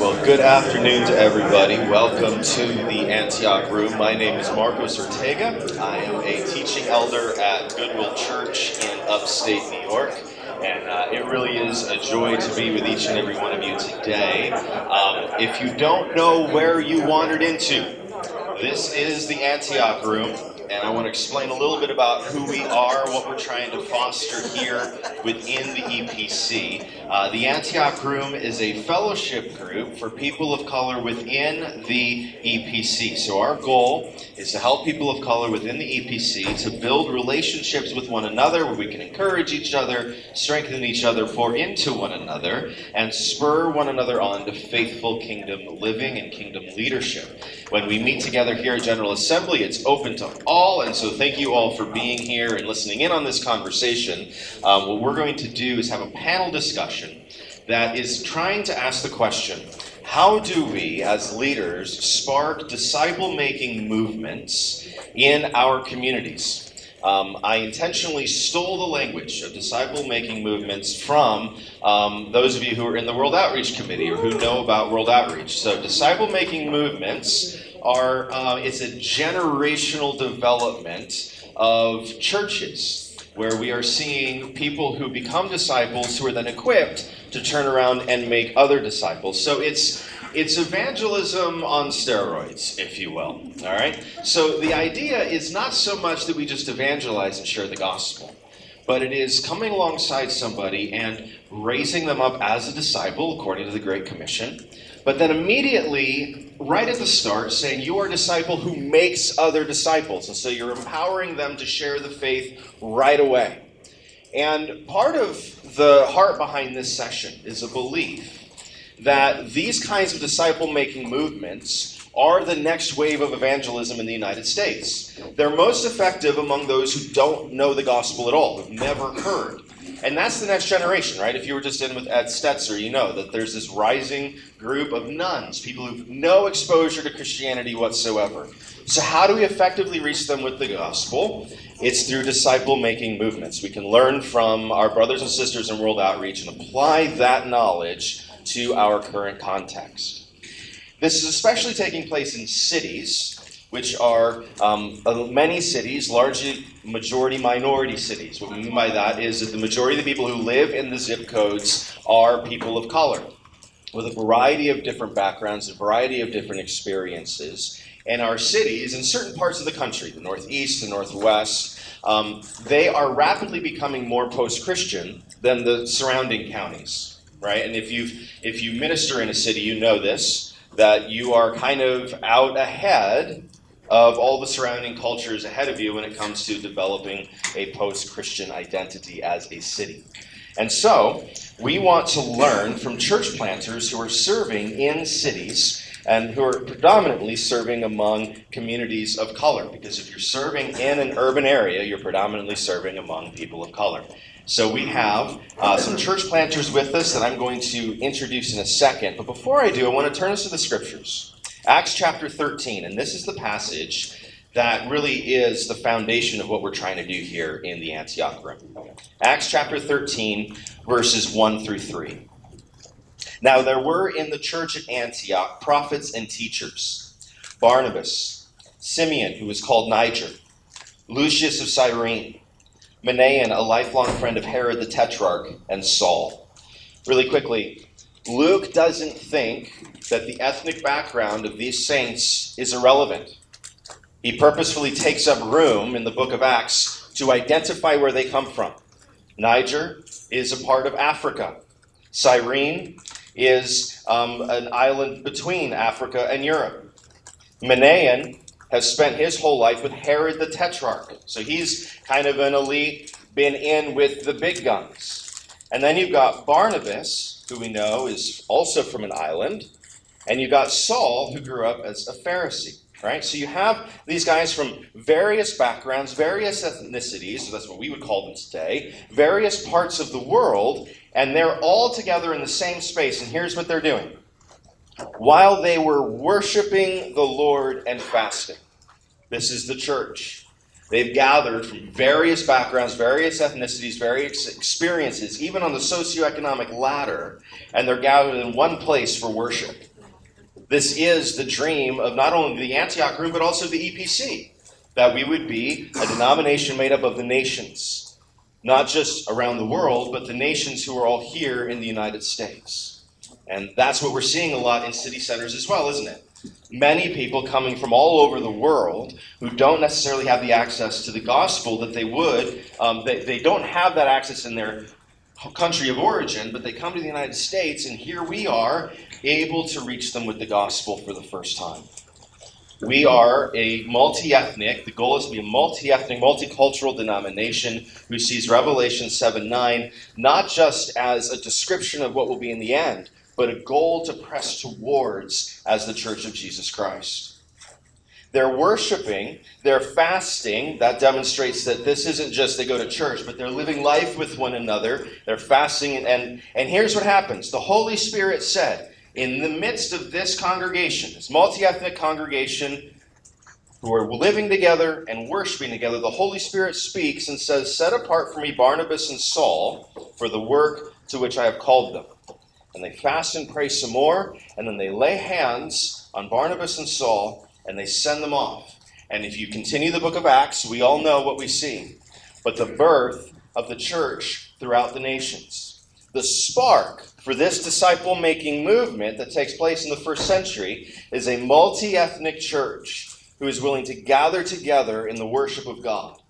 Well, good afternoon to everybody. Welcome to the Antioch Room. My name is Marcos Ortega. I am a teaching elder at Goodwill Church in upstate New York. And uh, it really is a joy to be with each and every one of you today. Um, if you don't know where you wandered into, this is the Antioch Room and I want to explain a little bit about who we are, what we're trying to foster here within the EPC. Uh, the Antioch Room is a fellowship group for people of color within the EPC. So our goal is to help people of color within the EPC to build relationships with one another where we can encourage each other, strengthen each other, pour into one another, and spur one another on to faithful kingdom living and kingdom leadership. When we meet together here at General Assembly, it's open to all, and so thank you all for being here and listening in on this conversation. Um, what we're going to do is have a panel discussion that is trying to ask the question how do we, as leaders, spark disciple making movements in our communities? Um, I intentionally stole the language of disciple making movements from um, those of you who are in the World Outreach Committee or who know about World Outreach. So, disciple making movements are uh, it's a generational development of churches where we are seeing people who become disciples who are then equipped to turn around and make other disciples. So it's it's evangelism on steroids, if you will. All right? So the idea is not so much that we just evangelize and share the gospel, but it is coming alongside somebody and raising them up as a disciple according to the Great Commission, but then immediately, right at the start, saying, You are a disciple who makes other disciples. And so you're empowering them to share the faith right away. And part of the heart behind this session is a belief that these kinds of disciple making movements are the next wave of evangelism in the United States. They're most effective among those who don't know the gospel at all, who've never heard. And that's the next generation, right? If you were just in with Ed Stetzer, you know that there's this rising group of nones, people who've no exposure to Christianity whatsoever. So, how do we effectively reach them with the gospel? It's through disciple making movements. We can learn from our brothers and sisters in World Outreach and apply that knowledge to our current context. This is especially taking place in cities, which are um, many cities, largely majority minority cities. What we mean by that is that the majority of the people who live in the zip codes are people of color with a variety of different backgrounds, a variety of different experiences. And our cities, in certain parts of the country, the Northeast, the Northwest, um, they are rapidly becoming more post Christian than the surrounding counties right? And if you if you minister in a city, you know this that you are kind of out ahead of all the surrounding cultures ahead of you when it comes to developing a post-Christian identity as a city. And so, we want to learn from church planters who are serving in cities and who are predominantly serving among communities of color. Because if you're serving in an urban area, you're predominantly serving among people of color. So we have uh, some church planters with us that I'm going to introduce in a second. But before I do, I want to turn us to the scriptures. Acts chapter 13, and this is the passage that really is the foundation of what we're trying to do here in the Antioch room. Acts chapter 13, verses 1 through 3. Now there were in the church at Antioch prophets and teachers Barnabas, Simeon, who was called Niger, Lucius of Cyrene. Manaen, a lifelong friend of Herod the Tetrarch, and Saul. Really quickly, Luke doesn't think that the ethnic background of these saints is irrelevant. He purposefully takes up room in the book of Acts to identify where they come from. Niger is a part of Africa. Cyrene is um, an island between Africa and Europe. Manaen has spent his whole life with Herod the Tetrarch. So he's kind of an elite, been in with the big guns. And then you've got Barnabas, who we know is also from an island. And you've got Saul, who grew up as a Pharisee. Right? So you have these guys from various backgrounds, various ethnicities, so that's what we would call them today, various parts of the world, and they're all together in the same space. And here's what they're doing while they were worshiping the Lord and fasting. This is the church. They've gathered from various backgrounds, various ethnicities, various experiences, even on the socioeconomic ladder, and they're gathered in one place for worship. This is the dream of not only the Antioch Room, but also the EPC, that we would be a denomination made up of the nations, not just around the world, but the nations who are all here in the United States. And that's what we're seeing a lot in city centers as well, isn't it? Many people coming from all over the world who don't necessarily have the access to the gospel that they would. Um, they, they don't have that access in their country of origin, but they come to the United States, and here we are able to reach them with the gospel for the first time. We are a multi ethnic, the goal is to be a multi ethnic, multicultural denomination who sees Revelation 7 9 not just as a description of what will be in the end, but a goal to press towards as the Church of Jesus Christ. They're worshiping, they're fasting. That demonstrates that this isn't just they go to church, but they're living life with one another. They're fasting. And, and, and here's what happens the Holy Spirit said, in the midst of this congregation, this multi ethnic congregation who are living together and worshiping together, the Holy Spirit speaks and says, Set apart for me Barnabas and Saul for the work to which I have called them and they fast and pray some more, and then they lay hands on Barnabas and Saul, and they send them off. And if you continue the book of Acts, we all know what we see. But the birth of the church throughout the nations. The spark for this disciple making movement that takes place in the first century is a multi ethnic church who is willing to gather together in the worship of God.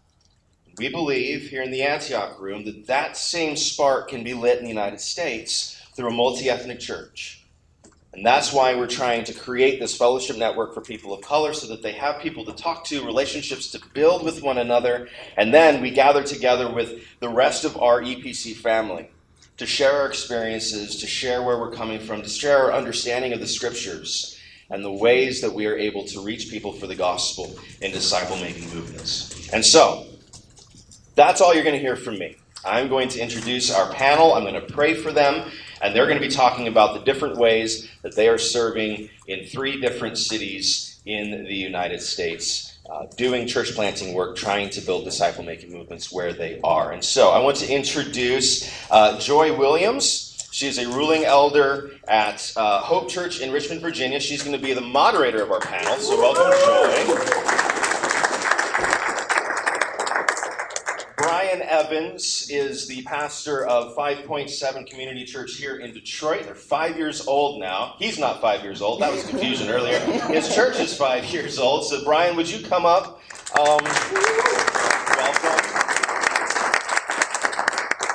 We believe here in the Antioch room that that same spark can be lit in the United States through a multi ethnic church. And that's why we're trying to create this fellowship network for people of color so that they have people to talk to, relationships to build with one another, and then we gather together with the rest of our EPC family to share our experiences, to share where we're coming from, to share our understanding of the scriptures and the ways that we are able to reach people for the gospel in disciple making movements. And so, that's all you're going to hear from me. I'm going to introduce our panel, I'm going to pray for them, and they're going to be talking about the different ways that they are serving in three different cities in the United States, uh, doing church planting work, trying to build disciple making movements where they are. And so I want to introduce uh, Joy Williams. She is a ruling elder at uh, Hope Church in Richmond, Virginia. She's going to be the moderator of our panel. So, welcome, Joy. Brian Evans is the pastor of 5.7 Community Church here in Detroit. They're five years old now. He's not five years old. That was confusion earlier. His church is five years old. So, Brian, would you come up? Um, welcome.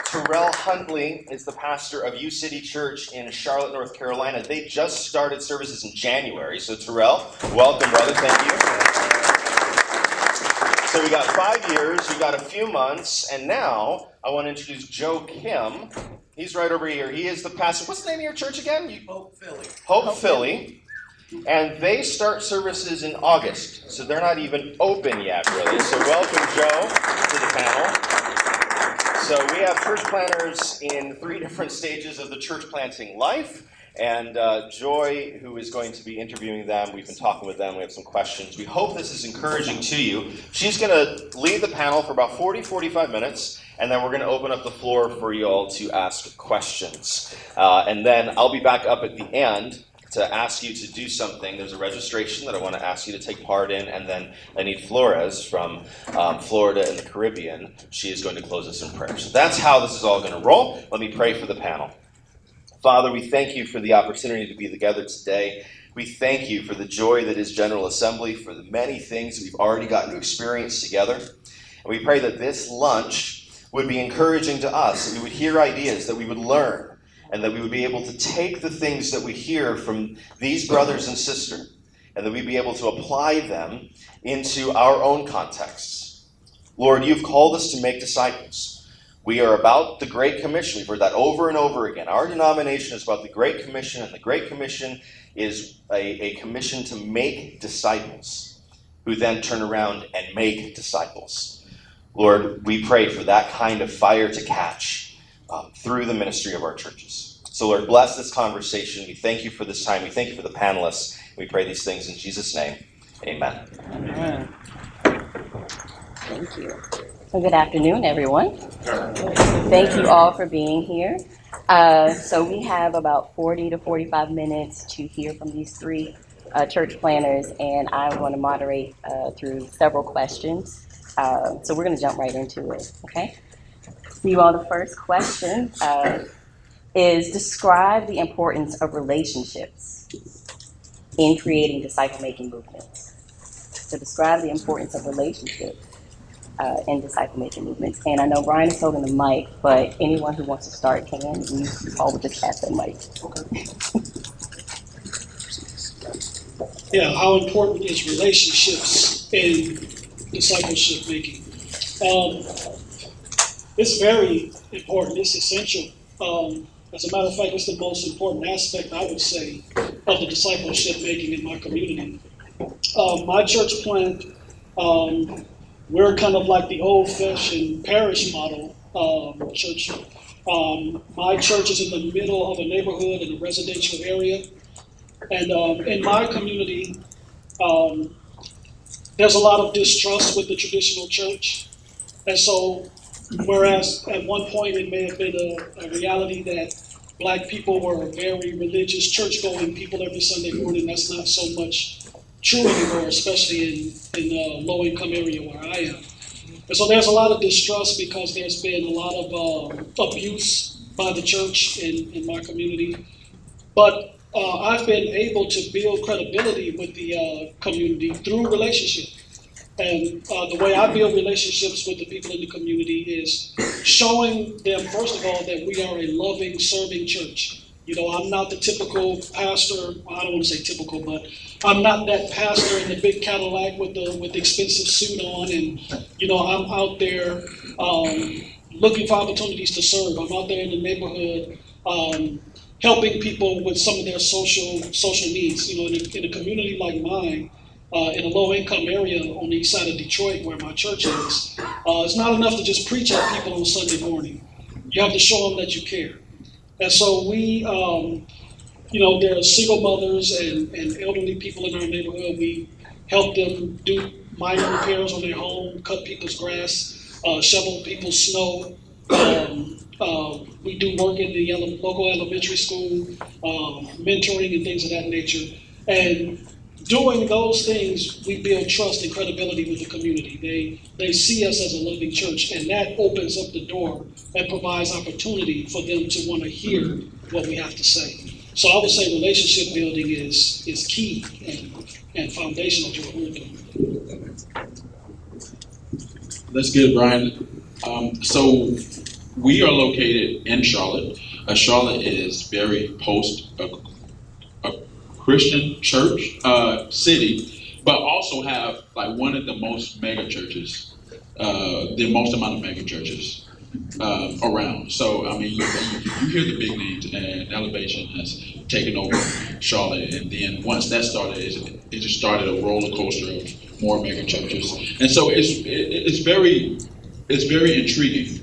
Terrell Huntley is the pastor of U City Church in Charlotte, North Carolina. They just started services in January. So, Terrell, welcome, brother. Thank you. So we got five years, we got a few months, and now I want to introduce Joe Kim. He's right over here. He is the pastor. What's the name of your church again? You, Hope Philly. Hope, Hope Philly. And they start services in August, so they're not even open yet, really. So welcome, Joe, to the panel. So we have church planters in three different stages of the church planting life. And uh, Joy, who is going to be interviewing them, we've been talking with them, we have some questions. We hope this is encouraging to you. She's going to lead the panel for about 40, 45 minutes, and then we're going to open up the floor for you all to ask questions. Uh, and then I'll be back up at the end to ask you to do something. There's a registration that I want to ask you to take part in, and then I need Flores from um, Florida and the Caribbean, she is going to close us in prayer. So that's how this is all going to roll. Let me pray for the panel. Father, we thank you for the opportunity to be together today. We thank you for the joy that is General Assembly, for the many things we've already gotten to experience together. And we pray that this lunch would be encouraging to us, that we would hear ideas, that we would learn, and that we would be able to take the things that we hear from these brothers and sisters, and that we'd be able to apply them into our own contexts. Lord, you've called us to make disciples. We are about the Great Commission. We've heard that over and over again. Our denomination is about the Great Commission, and the Great Commission is a, a commission to make disciples who then turn around and make disciples. Lord, we pray for that kind of fire to catch um, through the ministry of our churches. So, Lord, bless this conversation. We thank you for this time. We thank you for the panelists. We pray these things in Jesus' name. Amen. Amen. Thank you. Well, good afternoon, everyone. Thank you all for being here. Uh, so we have about 40 to 45 minutes to hear from these three uh, church planners, and I want to moderate uh, through several questions. Uh, so we're going to jump right into it, okay? You all, the first question uh, is describe the importance of relationships in creating disciple-making movements. So describe the importance of relationships uh, in disciple making movements. And I know Brian is holding the mic, but anyone who wants to start can. You all would just pass that mic. yeah, how important is relationships in discipleship making? Um, it's very important. It's essential. Um, as a matter of fact, it's the most important aspect, I would say, of the discipleship making in my community. Uh, my church plant, um, we're kind of like the old-fashioned parish model um, church. Um, my church is in the middle of a neighborhood in a residential area. And um, in my community, um, there's a lot of distrust with the traditional church. And so, whereas at one point it may have been a, a reality that black people were very religious, church going people every Sunday morning, that's not so much true anymore, especially in, in the low income area where I am. And so there's a lot of distrust because there's been a lot of uh, abuse by the church in, in my community. But uh, I've been able to build credibility with the uh, community through relationship. And uh, the way I build relationships with the people in the community is showing them, first of all, that we are a loving, serving church. You know, I'm not the typical pastor. I don't want to say typical, but I'm not that pastor in the big Cadillac with the with the expensive suit on, and you know, I'm out there um, looking for opportunities to serve. I'm out there in the neighborhood. Um, helping people with some of their social social needs. You know, in a, in a community like mine, uh, in a low income area on the east side of Detroit, where my church is, uh, it's not enough to just preach at people on Sunday morning. You have to show them that you care. And so we, um, you know, there are single mothers and, and elderly people in our neighborhood. We help them do minor repairs on their home, cut people's grass, uh, shovel people's snow. Um, uh, we do work in the ele- local elementary school, um, mentoring and things of that nature. And doing those things, we build trust and credibility with the community. They they see us as a loving church, and that opens up the door and provides opportunity for them to want to hear what we have to say. So I would say relationship building is is key and, and foundational to what we're doing. That's good, Brian. Um, so we are located in Charlotte. Uh, Charlotte is very post Christian church uh, city, but also have like one of the most mega churches, uh, the most amount of mega churches uh, around. So I mean, you, you, hear the big names, and Elevation has taken over Charlotte, and then once that started, it, it just started a roller coaster of more mega churches, and so it's it, it's very it's very intriguing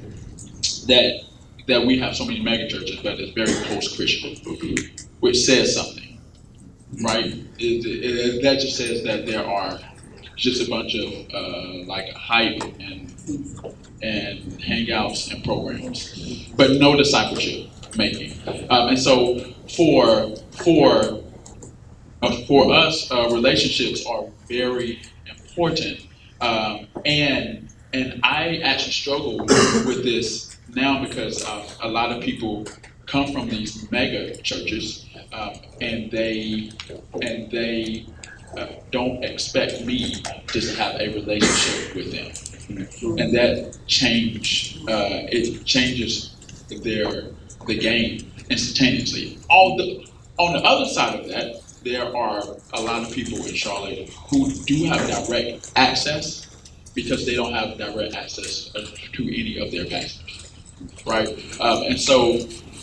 that that we have so many mega churches, but it's very post-Christian, which says something, right? It, it, that just says that there are just a bunch of uh, like hype and and hangouts and programs, but no discipleship making. Um, and so for for uh, for us, uh, relationships are very important, um, and and I actually struggle with this now because uh, a lot of people come from these mega churches um, and they and they uh, don't expect me to have a relationship with them, and that change uh, it changes their the game instantaneously. All the on the other side of that, there are a lot of people in Charlotte who do have direct access because they don't have direct access uh, to any of their pastors right? Um, and so,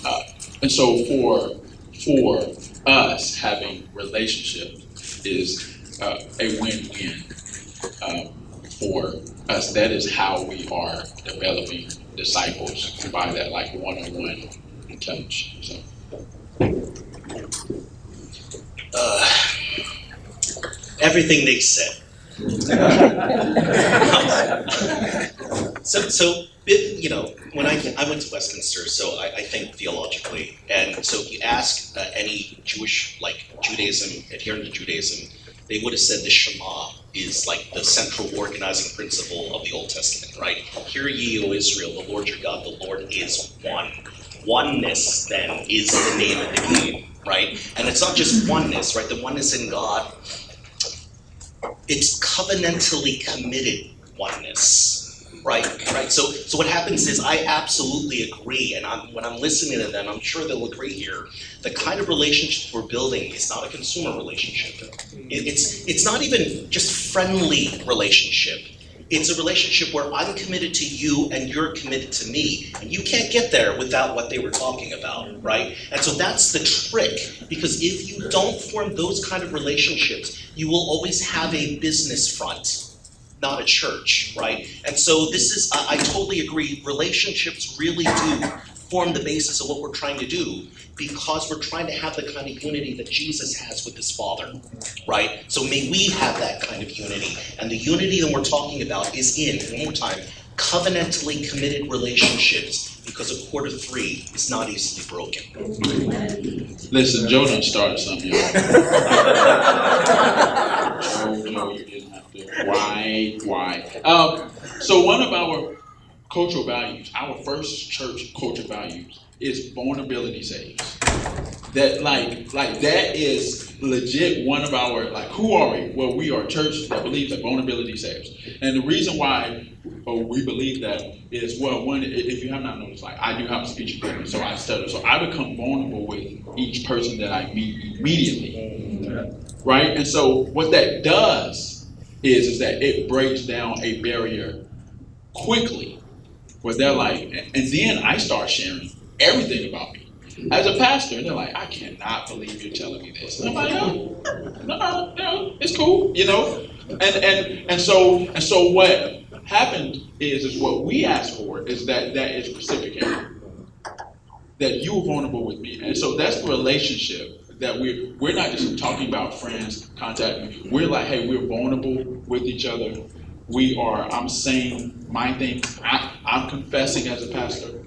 uh, and so for for us, having relationship is uh, a win-win um, for us. That is how we are developing disciples by that like one-on-one touch. So. Uh, everything they said. so, so you know, when I, I went to Westminster, so I, I think theologically, and so if you ask uh, any Jewish, like Judaism, adherent to Judaism, they would have said the Shema is like the central organizing principle of the Old Testament, right? Hear ye, O Israel, the Lord your God, the Lord is one. Oneness, then, is the name of the game, right? And it's not just oneness, right? The oneness in God, it's covenantally committed oneness right right? So so what happens is i absolutely agree and I'm, when i'm listening to them i'm sure they'll agree here. The kind of relationship we're building is not a consumer relationship it, it's it's not even just friendly relationship. It's a relationship where i'm committed to you and you're committed to me and you can't get there without what they were talking about right? And so that's the trick because if you don't form those kind of relationships you will always have a business front not a church, right? And so this is, I, I totally agree, relationships really do form the basis of what we're trying to do because we're trying to have the kind of unity that Jesus has with his Father, right? So may we have that kind of unity. And the unity that we're talking about is in, one more time, covenantally committed relationships because a quarter three is not easily broken. Listen, Joe done started something. Why, why? Um, so one of our cultural values, our first church cultural values, is vulnerability saves. That like like that is legit one of our like who are we? Well, we are a church that believes that vulnerability saves. And the reason why we believe that is well, one if you have not noticed, like I do have speech impediment, so I stutter, so I become vulnerable with each person that I meet immediately, right? And so what that does is is that it breaks down a barrier quickly, where they're like, and then I start sharing everything about me as a pastor. And they're like, I cannot believe you're telling me this. And I'm like, no, no, no, it's cool, you know. And and and so and so what happened is is what we asked for is that that is reciprocated. That you were vulnerable with me, and so that's the relationship that we're we're not just talking about friends contacting. We're like, hey, we're vulnerable with each other. We are. I'm saying my thing. I, I'm confessing as a pastor.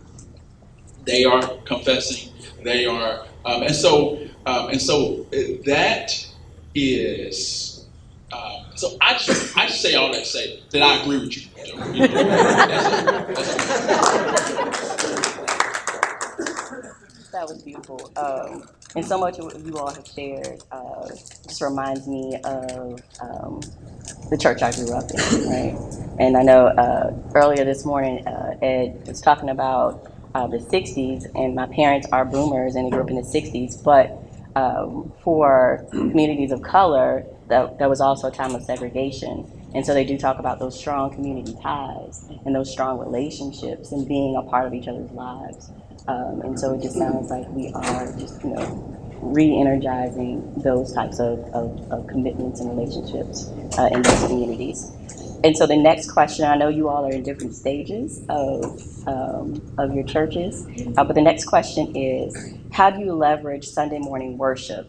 They are confessing. They are, um, and so um, and so that is. Um, so I just I just say all that to say that I agree with you. You know, that's it. That's it. That was beautiful. Um, and so much of what you all have shared uh, just reminds me of um, the church I grew up in, right? And I know uh, earlier this morning, uh, Ed was talking about uh, the 60s, and my parents are boomers and they grew up in the 60s, but um, for communities of color, that, that was also a time of segregation. And so they do talk about those strong community ties and those strong relationships and being a part of each other's lives. Um, and so it just sounds like we are just, you know, re-energizing those types of, of, of commitments and relationships uh, in those communities. And so the next question, I know you all are in different stages of, um, of your churches, uh, but the next question is, how do you leverage Sunday morning worship?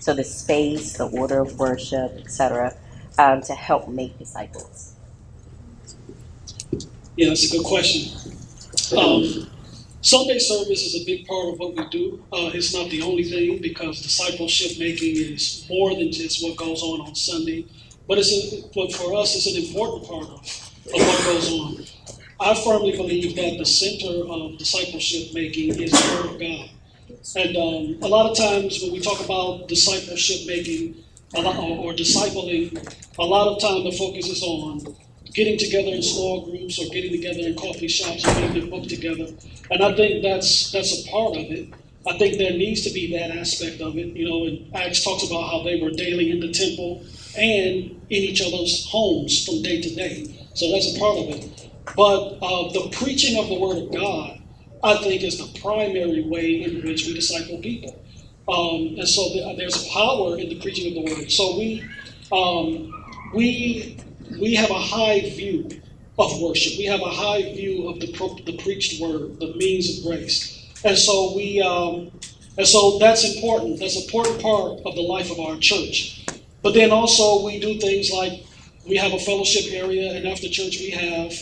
So the space, the order of worship, etc., um, to help make disciples. Yeah, that's a good question. Um, Sunday service is a big part of what we do. Uh, it's not the only thing because discipleship making is more than just what goes on on Sunday. But it's a, but for us, it's an important part of, of what goes on. I firmly believe that the center of discipleship making is the Word of God. And um, a lot of times when we talk about discipleship making lot, or, or discipling, a lot of time the focus is on getting together in small groups or getting together in coffee shops and reading a book together. And I think that's that's a part of it. I think there needs to be that aspect of it. You know, and Acts talks about how they were daily in the temple and in each other's homes from day to day. So that's a part of it. But uh, the preaching of the Word of God, I think, is the primary way in which we disciple people. Um, and so th- there's power in the preaching of the Word. So we um, we we have a high view of worship. We have a high view of the, the preached word, the means of grace. And so we, um, and so that's important. That's an important part of the life of our church. But then also we do things like we have a fellowship area, and after church we have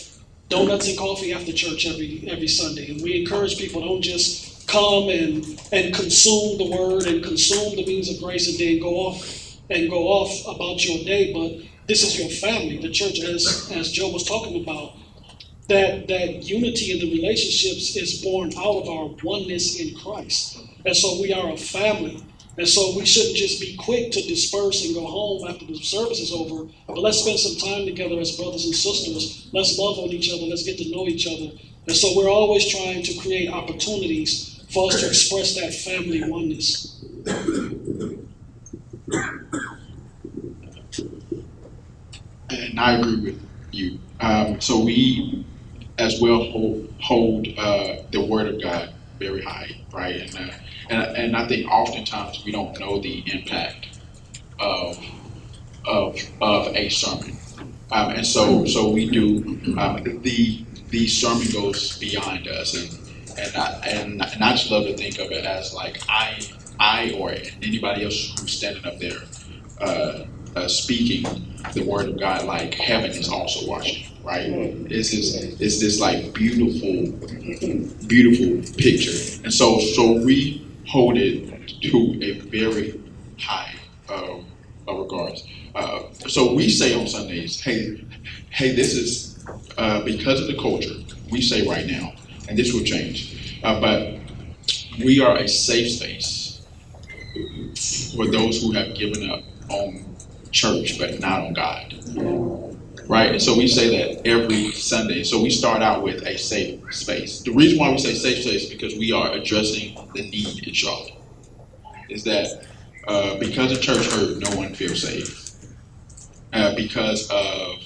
donuts and coffee after church every every Sunday, and we encourage people don't just come and and consume the word and consume the means of grace and then go off and go off about your day, but this is your family. The church, as as Joe was talking about, that that unity in the relationships is born out of our oneness in Christ, and so we are a family. And so we shouldn't just be quick to disperse and go home after the service is over, but let's spend some time together as brothers and sisters. Let's love on each other. Let's get to know each other. And so we're always trying to create opportunities for us to express that family oneness. I agree with you. Um, so we, as well, hold, hold uh, the Word of God very high, right? And, uh, and and I think oftentimes we don't know the impact of of of a sermon, um, and so so we do um, the the sermon goes beyond us, and and I, and, and I just love to think of it as like I I or anybody else who's standing up there. Uh, uh, speaking the word of God like heaven is also watching, right? It's this, it's this like beautiful, beautiful picture. And so, so we hold it to a very high um, uh, regards. Uh, so we say on Sundays, hey, hey, this is uh, because of the culture. We say right now, and this will change, uh, but we are a safe space for those who have given up on church, but not on God. Right? And so we say that every Sunday. So we start out with a safe space. The reason why we say safe space is because we are addressing the need in Charlotte. Is that uh, because of church hurt, no one feels safe. Uh, because of,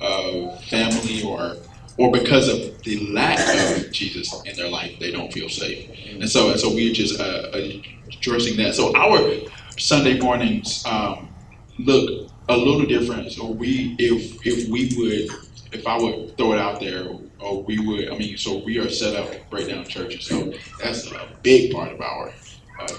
of family or or because of the lack of Jesus in their life, they don't feel safe. And so, and so we're just uh, addressing that. So our Sunday mornings um, look a little different. So we, if if we would, if I would throw it out there, or we would, I mean, so we are set up break down churches. So that's a big part of our uh,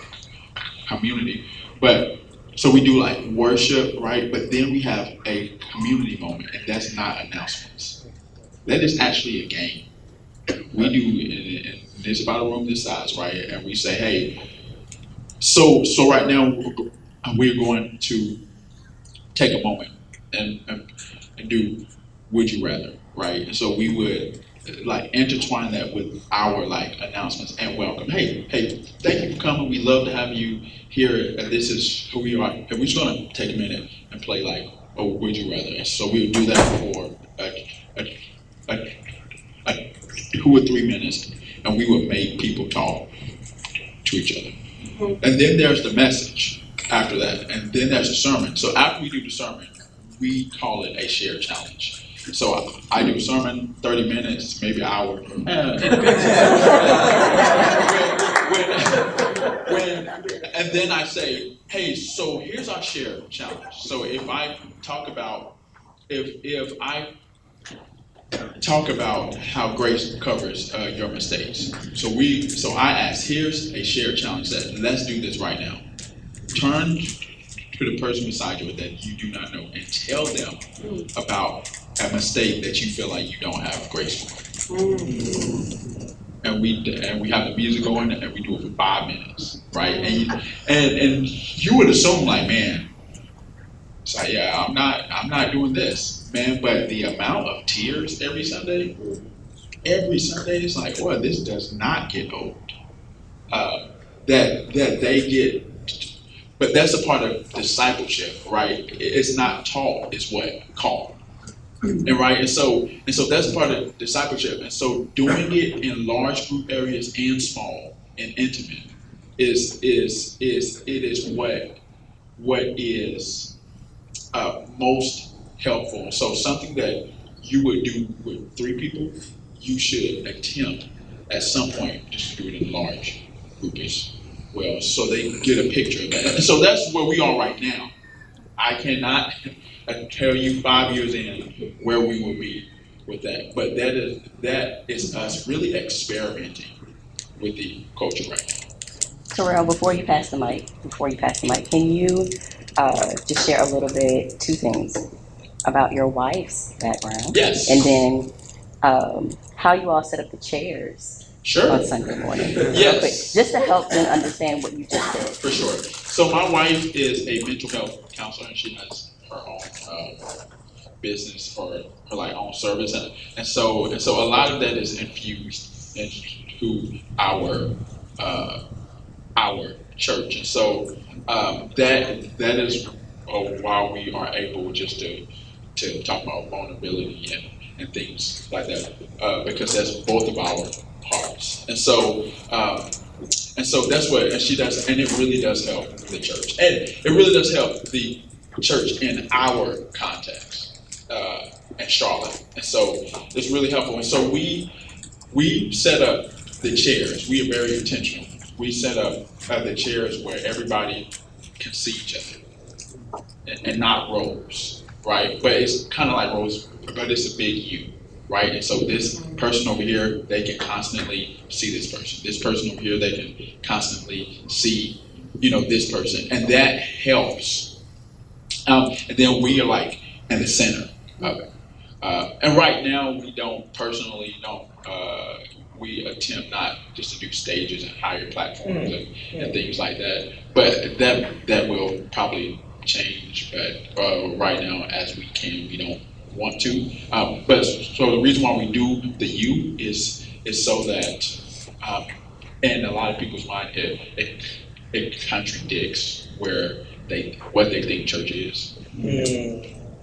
community. But so we do like worship, right? But then we have a community moment, and that's not announcements. That is actually a game. We do, and it's about a room this size, right? And we say, hey, so so right now we're going to take a moment and, and, and do would you rather, right? And so we would like intertwine that with our like announcements and welcome. Hey, hey, thank you for coming. We love to have you here. And this is who we are. And we're just gonna take a minute and play like, oh, would you rather? And so we would do that for a two or three minutes, and we would make people talk to each other. Mm-hmm. And then there's the message after that, and then there's the sermon. So after we do the sermon, we call it a shared challenge. So I, I do a sermon, 30 minutes, maybe an hour. when, when, and then I say, hey, so here's our share challenge. So if I talk about, if if I talk about how grace covers uh, your mistakes. So we, so I ask, here's a shared challenge that let's do this right now. Turn to the person beside you that you do not know and tell them about a mistake that you feel like you don't have grace for. And we and we have the music going and we do it for five minutes, right? And you, and and you would assume like, man, it's like, yeah, I'm not I'm not doing this, man. But the amount of tears every Sunday, every Sunday, it's like, well, this does not get old. Uh, that that they get but that's a part of discipleship, right? It's not taught, it's what called. And right, and so and so that's part of discipleship. And so doing it in large group areas and small and intimate is is is it is what what is uh, most helpful. So something that you would do with three people, you should attempt at some point just to do it in large groups well, so they can get a picture of that. So that's where we are right now. I cannot tell you five years in where we will be with that, but that is that is us really experimenting with the culture right now. Terrell, before you pass the mic, before you pass the mic, can you uh, just share a little bit, two things about your wife's background? Yes. And then um, how you all set up the chairs Sure. on Sunday morning. real Yes. Just to help them understand what you just said. For sure. So my wife is a mental health counselor, and she has her own uh, business for her like own service, and, and so and so a lot of that is infused into our uh, our church, and so um, that that is uh, why we are able just to to talk about vulnerability and, and things like that, uh, because that's both of our hearts, and so. Um, and so that's what and she does, and it really does help the church, and it really does help the church in our context uh, in Charlotte. And so it's really helpful. And so we we set up the chairs. We are very intentional. We set up uh, the chairs where everybody can see each other, and, and not rows, right? But it's kind of like rows, but it's a big U right? And so this person over here, they can constantly see this person. This person over here, they can constantly see, you know, this person, and that helps. Um, and then we are like in the center of it. Uh, and right now, we don't personally don't. Uh, we attempt not just to do stages and higher platforms and, and things like that. But that that will probably change. But uh, right now, as we can, we don't want to. Um, but so the reason why we do the U is is so that um, in a lot of people's mind it, it it contradicts where they what they think church is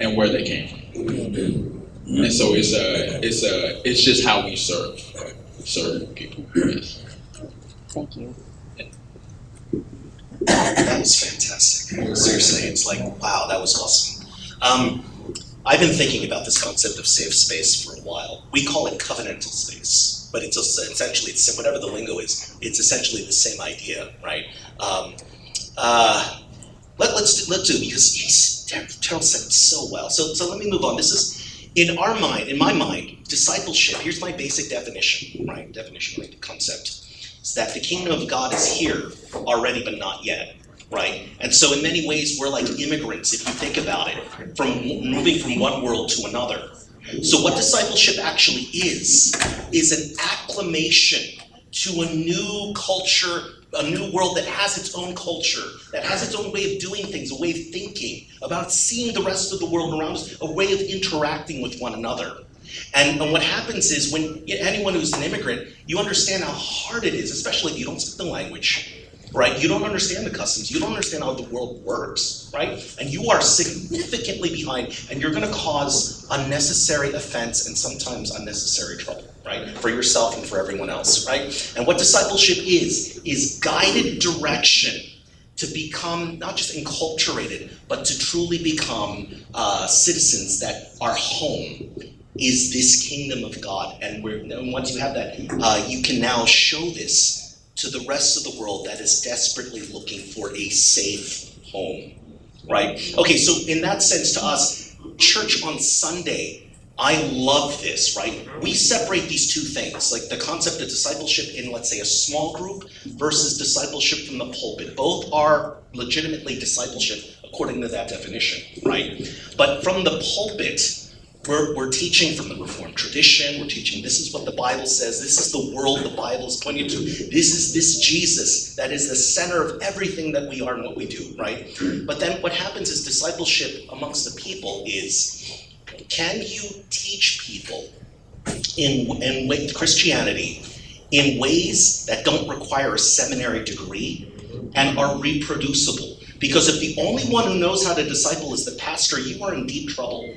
and where they came from. And so it's a it's a it's just how we serve serve people. Yes. Thank you. That was fantastic. Seriously, it's like, wow, that was awesome. Um, I've been thinking about this concept of safe space for a while. We call it covenantal space, but it's essentially, it's whatever the lingo is, it's essentially the same idea, right? Um, uh, let, let's do, let's do because he's, Terrell said it so well. So, so let me move on. This is in our mind, in my mind, discipleship. Here's my basic definition, right? Definition, right? Concept is that the kingdom of God is here already, but not yet right? And so, in many ways, we're like immigrants, if you think about it, from moving from one world to another. So, what discipleship actually is, is an acclimation to a new culture, a new world that has its own culture, that has its own way of doing things, a way of thinking, about seeing the rest of the world around us, a way of interacting with one another. And, and, what happens is when anyone who's an immigrant, you understand how hard it is, especially if you don't speak the language, right? You don't understand the customs. You don't understand how the world works, right? And you are significantly behind, and you're going to cause unnecessary offense and sometimes unnecessary trouble, right? For yourself and for everyone else, right? And what discipleship is, is guided direction to become not just enculturated, but to truly become uh, citizens that are home is this kingdom of God. And, and once you have that, uh, you can now show this to the rest of the world that is desperately looking for a safe home. Right? Okay, so in that sense, to us, church on Sunday, I love this, right? We separate these two things, like the concept of discipleship in, let's say, a small group versus discipleship from the pulpit. Both are legitimately discipleship according to that definition, right? But from the pulpit, we're, we're teaching from the Reformed tradition. We're teaching this is what the Bible says. This is the world the Bible is pointing to. This is this Jesus that is the center of everything that we are and what we do, right? But then what happens is discipleship amongst the people is can you teach people in, in Christianity in ways that don't require a seminary degree and are reproducible? Because if the only one who knows how to disciple is the pastor, you are in deep trouble.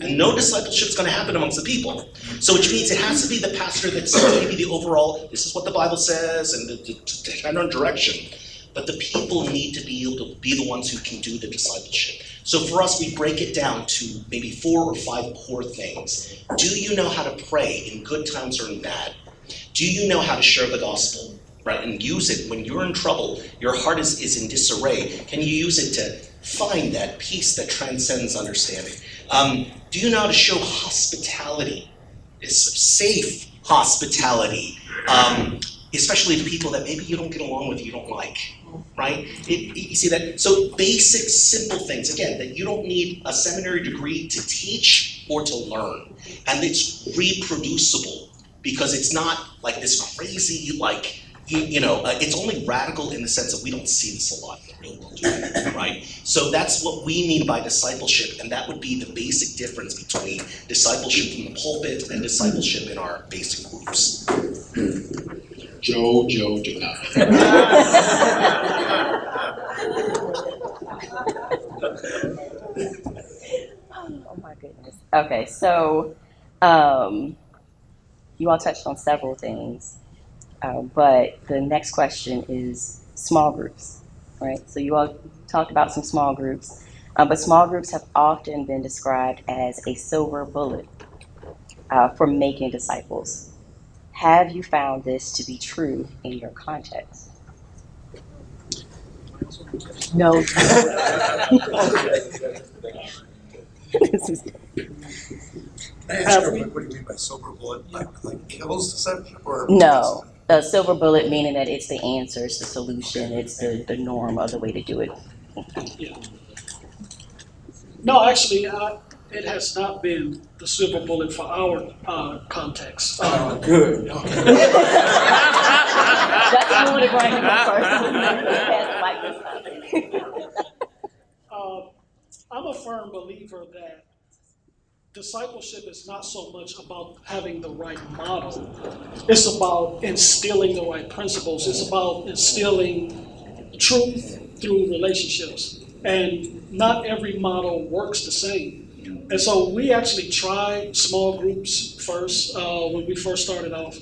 And no discipleship is going to happen amongst the people. So, which means it has to be the pastor that's maybe the overall, this is what the Bible says, and the, the, the direction. But the people need to be able to be the ones who can do the discipleship. So, for us, we break it down to maybe four or five core things. Do you know how to pray in good times or in bad? Do you know how to share the gospel? Right? And use it when you're in trouble, your heart is, is in disarray. Can you use it to find that peace that transcends understanding? Um, do you know how to show hospitality? It's safe hospitality, um, especially to people that maybe you don't get along with, you don't like, right? It, you see that? So basic, simple things. Again, that you don't need a seminary degree to teach or to learn, and it's reproducible because it's not like this crazy like you, you know, uh, it's only radical in the sense that we don't see this a lot in the real world, right? So that's what we mean by discipleship, and that would be the basic difference between discipleship in the pulpit and discipleship in our basic groups. Joe, Joe, Joe. Oh my goodness. Okay, so um, you all touched on several things, uh, but the next question is small groups, right? So you all talked about some small groups, uh, but small groups have often been described as a silver bullet uh, for making disciples. Have you found this to be true in your context? No. This is- Can I ask you, what do you mean by silver bullet? Like, like kills deception or? No, the silver bullet meaning that it's the answer, it's the solution, it's the, the norm of the way to do it. No, actually, uh, it has not been the silver bullet for our uh, context. Uh, Oh, good, okay. Justin, you want to bring first? The mic this time. uh, I'm a firm believer that discipleship is not so much about having the right model. It's about instilling the right principles. It's about instilling truth through relationships. And not every model works the same. And so we actually tried small groups first uh, when we first started off.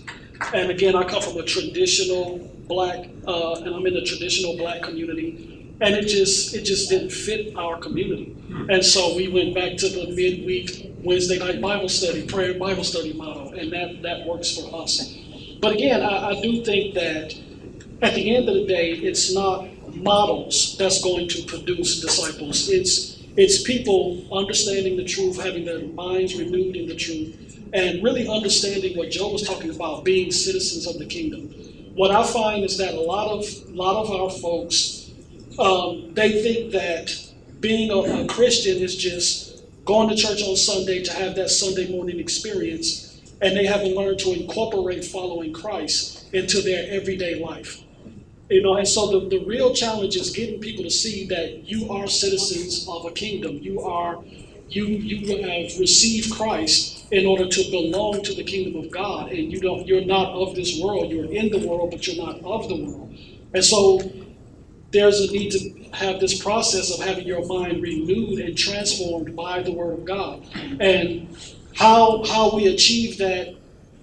And again, I come from a traditional black, uh, and I'm in a traditional black community, and it just it just didn't fit our community. Hmm. And so we went back to the midweek Wednesday night Bible study, prayer Bible study model, and that that works for us. But again, I, I do think that at the end of the day, it's not models that's going to produce disciples. It's it's people understanding the truth, having their minds renewed in the truth, and really understanding what Joe was talking about, being citizens of the kingdom. What I find is that a lot of lot of our folks um, they think that being a, a Christian is just going to church on Sunday to have that Sunday morning experience, and they haven't learned to incorporate following Christ into their everyday life. You know, and so the, the real challenge is getting people to see that you are citizens of a kingdom. You are you you have received Christ in order to belong to the kingdom of God, and you don't you're not of this world. You're in the world, but you're not of the world. And so there's a need to have this process of having your mind renewed and transformed by the Word of God. And how how we achieve that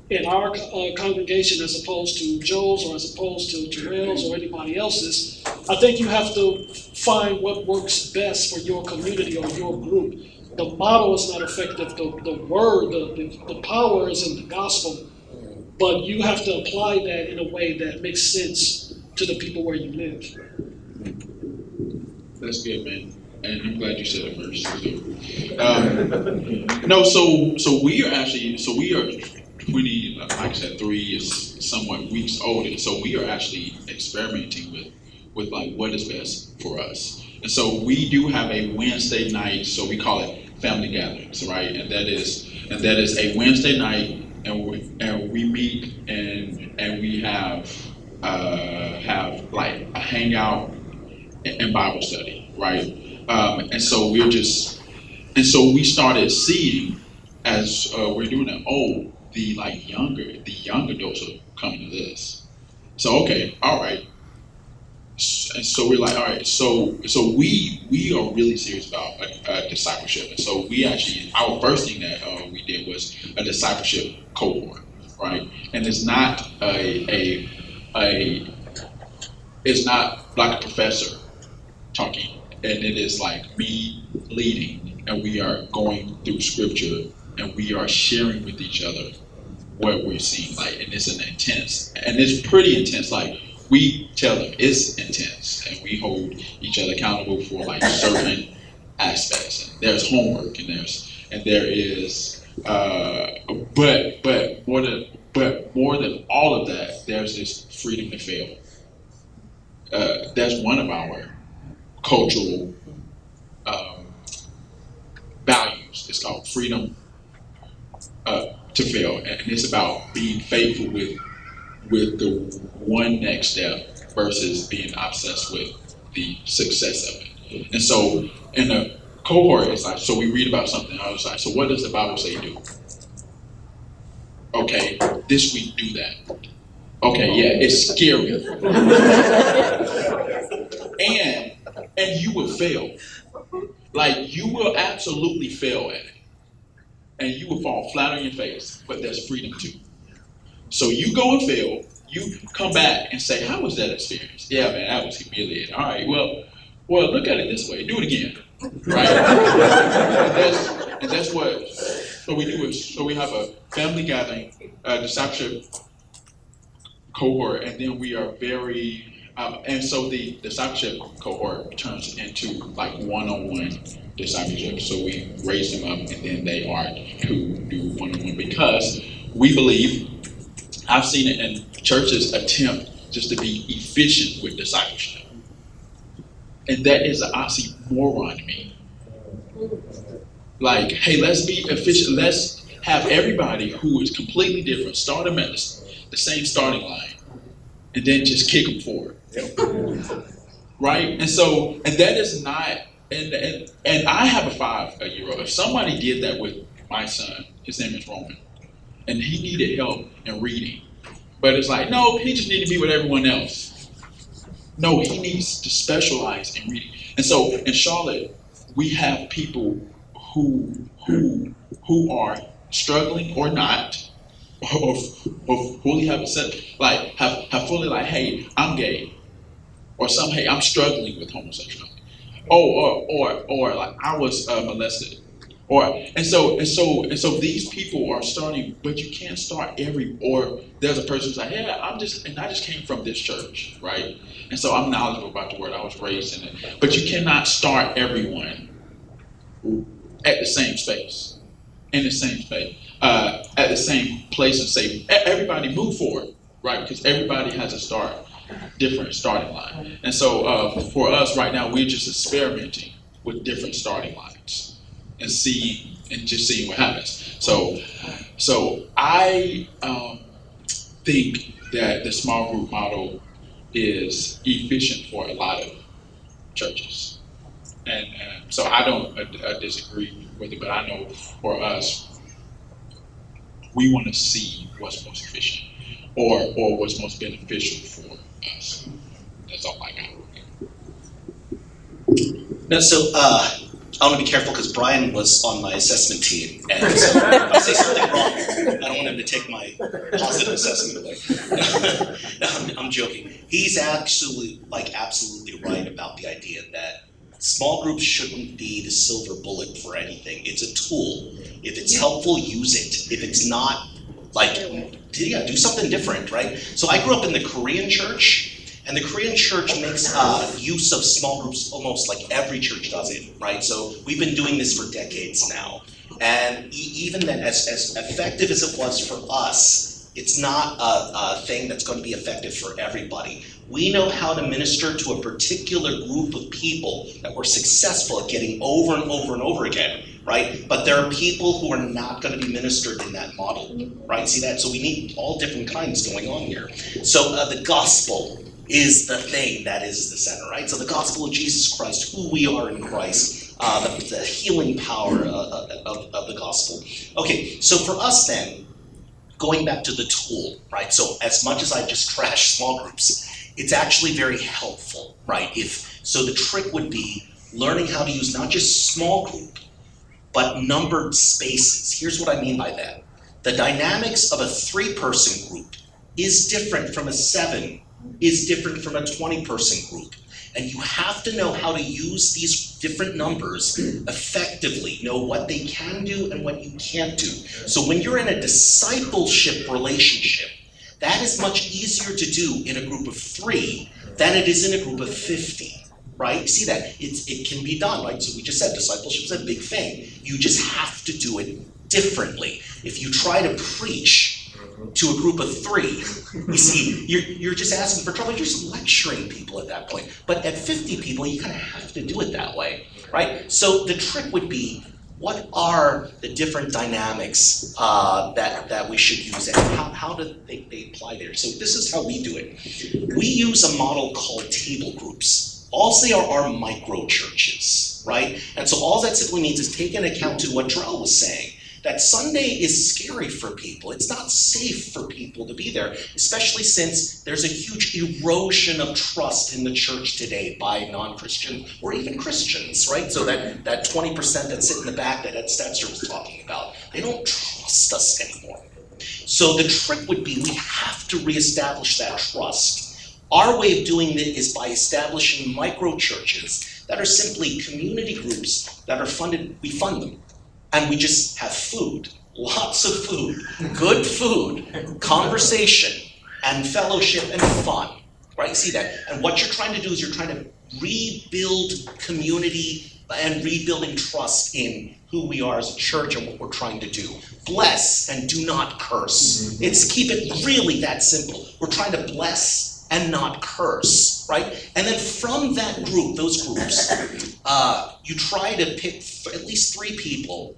in our uh, congregation as opposed to Joel's or as opposed to Terrell's or anybody else's, I think you have to find what works best for your community or your group. The model is not effective. The, the word, the, the, the power is in the gospel. But you have to apply that in a way that makes sense to the people where you live. That's good, man. And I'm glad you said it first. Um, no, so so we are actually so we are twenty, like I said, three is somewhat weeks old, and so we are actually experimenting with with like what is best for us. And so we do have a Wednesday night, so we call it family gatherings, right? And that is and that is a Wednesday night, and we, and we meet and and we have uh, have like a hangout and Bible study, right? Um, and so we're just, and so we started seeing as uh, we're doing that. Oh, the like younger, the young adults are coming to this. So okay, all right. And so we're like, all right. So so we we are really serious about uh, uh, discipleship, and so we actually our first thing that uh, we did was a discipleship cohort, right? And it's not a a a it's not like a professor talking, and it is like me leading, and we are going through scripture, and we are sharing with each other what we're seeing. Like, and it's an intense, and it's pretty intense. Like, we tell them it's intense, and we hold each other accountable for like certain aspects. And there's homework, and there's and there is, uh, but but more than but more than all of that, there's this freedom to fail uh, that's one of our cultural um, values. It's called freedom uh, to fail, and it's about being faithful with with the one next step versus being obsessed with the success of it. And so, in a cohort, it's like so we read about something. I was like, so what does the Bible say do? Okay, this week do that. Okay, yeah, it's scary. and and you will fail. Like you will absolutely fail at it. And you will fall flat on your face, but there's freedom too. So you go and fail, you come back and say, How was that experience? Yeah, man, that was humiliating. All right, well, well, look at it this way. Do it again. Right? and, that's, and that's what so we do is so we have a family gathering, a discipleship cohort, and then we are very um, and so the discipleship cohort turns into like one-on-one discipleship. So we raise them up, and then they are to do one-on-one because we believe. I've seen it in churches attempt just to be efficient with discipleship, and that is an oxymoron to me. Like, hey, let's be efficient. Let's have everybody who is completely different start them at the same starting line, and then just kick them forward right? And so, and that is not, and and, and I have a five year old. If somebody did that with my son, his name is Roman, and he needed help in reading, but it's like, no, he just needed to be with everyone else. No, he needs to specialize in reading. And so in Charlotte, we have people who who who are struggling or not, fully have a set, like have, have fully like, hey, I'm gay or some, hey, I'm struggling with homosexuality. Oh, or or or like I was uh, molested. Or and so and so and so these people are starting, but you can't start every or there's a person who's like, yeah, I'm just and I just came from this church, right? And so I'm knowledgeable about the word. I was raised in it. But you cannot start everyone at the same space, in the same space, uh, at the same place and say, everybody move forward, right? Because everybody has a start different starting line. And so uh, for us right now, we're just experimenting with different starting lines and see and just seeing what happens. So, so I um, think that the small group model is efficient for a lot of churches, and uh, so I don't uh, disagree with it. But I know for us, we want to see what's most efficient or or what's most beneficial for us. That's all I got. No, so uh, I want to be careful because Brian was on my assessment team, and so if I say something wrong, I don't want him to take my positive assessment away. I'm, I'm joking. He's absolutely, like, absolutely right about the idea that small groups shouldn't be the silver bullet for anything. It's a tool. If it's helpful, use it. If it's not, like, yeah, do something different, right? So I grew up in the Korean church. And the Korean church makes uh, use of small groups almost like every church does it, right? So we've been doing this for decades now. And e- even then, as, as effective as it was for us, it's not a, a thing that's going to be effective for everybody. We know how to minister to a particular group of people that we're successful at getting over and over and over again, right? But there are people who are not going to be ministered in that model, right? See that? So we need all different kinds going on here. So uh, the gospel is the thing that is the center, right? So the gospel of Jesus Christ, who we are in Christ, uh, the, the, healing power uh, of, of the gospel. Okay, so for us then, going back to the tool, right? So as much as I just trash small groups, it's actually very helpful, right? If so, the trick would be learning how to use not just small group, but numbered spaces. Here's what I mean by that: the dynamics of a three-person group is different from a seven is different from a 20 person group. And you have to know how to use these different numbers effectively, know what they can do and what you can't do. So when you're in a discipleship relationship, that is much easier to do in a group of three than it is in a group of 50 right? You see that it's it can be done, right? So we just said discipleship is a big thing. You just have to do it differently. If you try to preach to a group of three. You see, you're, you're just asking for trouble. You're just lecturing people at that point. But at 50 people, you kind of have to do it that way, right? So the trick would be what are the different dynamics uh, that, that we should use and how, how do they, they apply there? So this is how we do it. We use a model called table groups. All they are are micro churches, right? And so all that simply means is take into account to what Drell was saying that Sunday is scary for people. It's not safe for people to be there, especially since there's a huge erosion of trust in the church today by non-Christian or even Christians, right? So that, that 20% that sit in the back that Ed Stetzer was talking about, they don't trust us anymore. So the trick would be we have to reestablish that trust. Our way of doing it is by establishing micro churches that are simply community groups that are funded, we fund them and we just have food, lots of food, good food, conversation, and fellowship and fun. Right? You see that? And what you're trying to do is you're trying to rebuild community and rebuilding trust in who we are as a church and what we're trying to do. Bless and do not curse. It's keep it really that simple. We're trying to bless and not curse, right? And then from that group, those groups, uh, you try to pick at least three people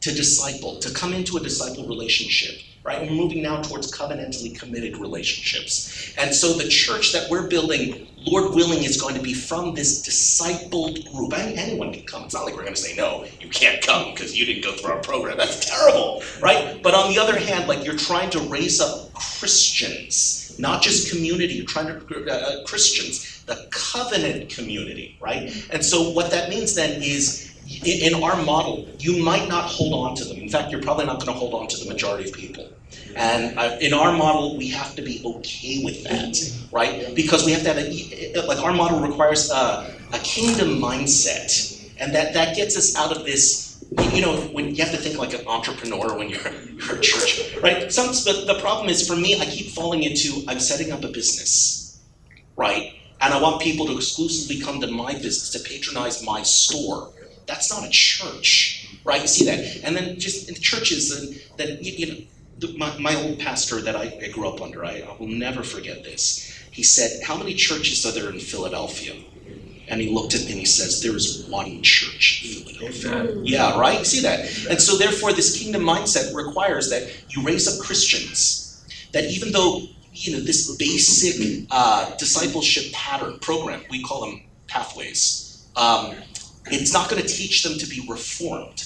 to disciple, to come into a disciple relationship, right? We're moving now towards covenantally committed relationships. And so the church that we're building, Lord willing, is going to be from this discipled group. And anyone can come. It's not like we're going to say, no, you can't come because you didn't go through our program. That's terrible, right? But on the other hand, like you're trying to raise up Christians, not just community, you're trying to, uh, Christians, the covenant community, right? And so what that means then is in, our model, you might not hold on to them. In fact, you're probably not going to hold on to the majority of people. And uh, in our model, we have to be okay with that, right? Because we have to have a, like our model requires a, a kingdom mindset. And that, that gets us out of this, you know, when you have to think like an entrepreneur when you're, you're a church, right? Some, but the problem is for me, I keep falling into I'm setting up a business, right? And I want people to exclusively come to my business, to patronize my store. That's not a church, right? You see that? And then just in the churches, and that you know, the, my, my old pastor that I, I grew up under, I, I will never forget this. He said, "How many churches are there in Philadelphia?" And he looked at me and he says, There is one church in Philadelphia. Yeah, right? You see that? And so, therefore, this kingdom mindset requires that you raise up Christians. That even though, you know, this basic uh, discipleship pattern program, we call them pathways, um, it's not going to teach them to be reformed.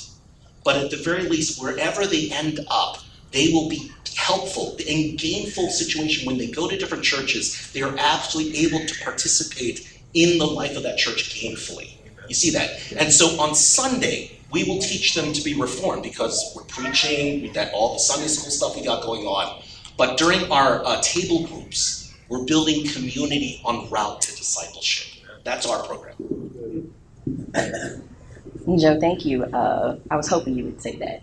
But at the very least, wherever they end up, they will be helpful in gainful situation. When they go to different churches they are absolutely able to participate in the life of that church gainfully. You see that? And so on sunday we will teach them to be reformed because we're preaching with that all the sunday school stuff we got going on. But during our uh, table groups we're building community on route to discipleship. That's our program Joe, thank you. Uh, I was hoping you would say that.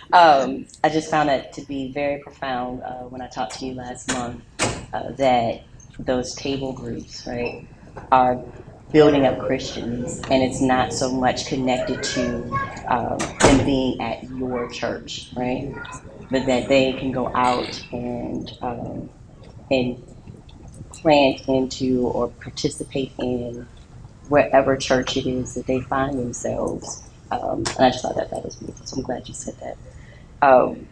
um, I just found it to be very profound uh, when I talked to you last month uh, that those table groups, right, are building up Christians, and it's not so much connected to um, them being at your church, right, but that they can go out and um, and plant into or participate in wherever church it is that they find themselves. Um, and I just thought that that was beautiful. So I'm glad you said that. Um,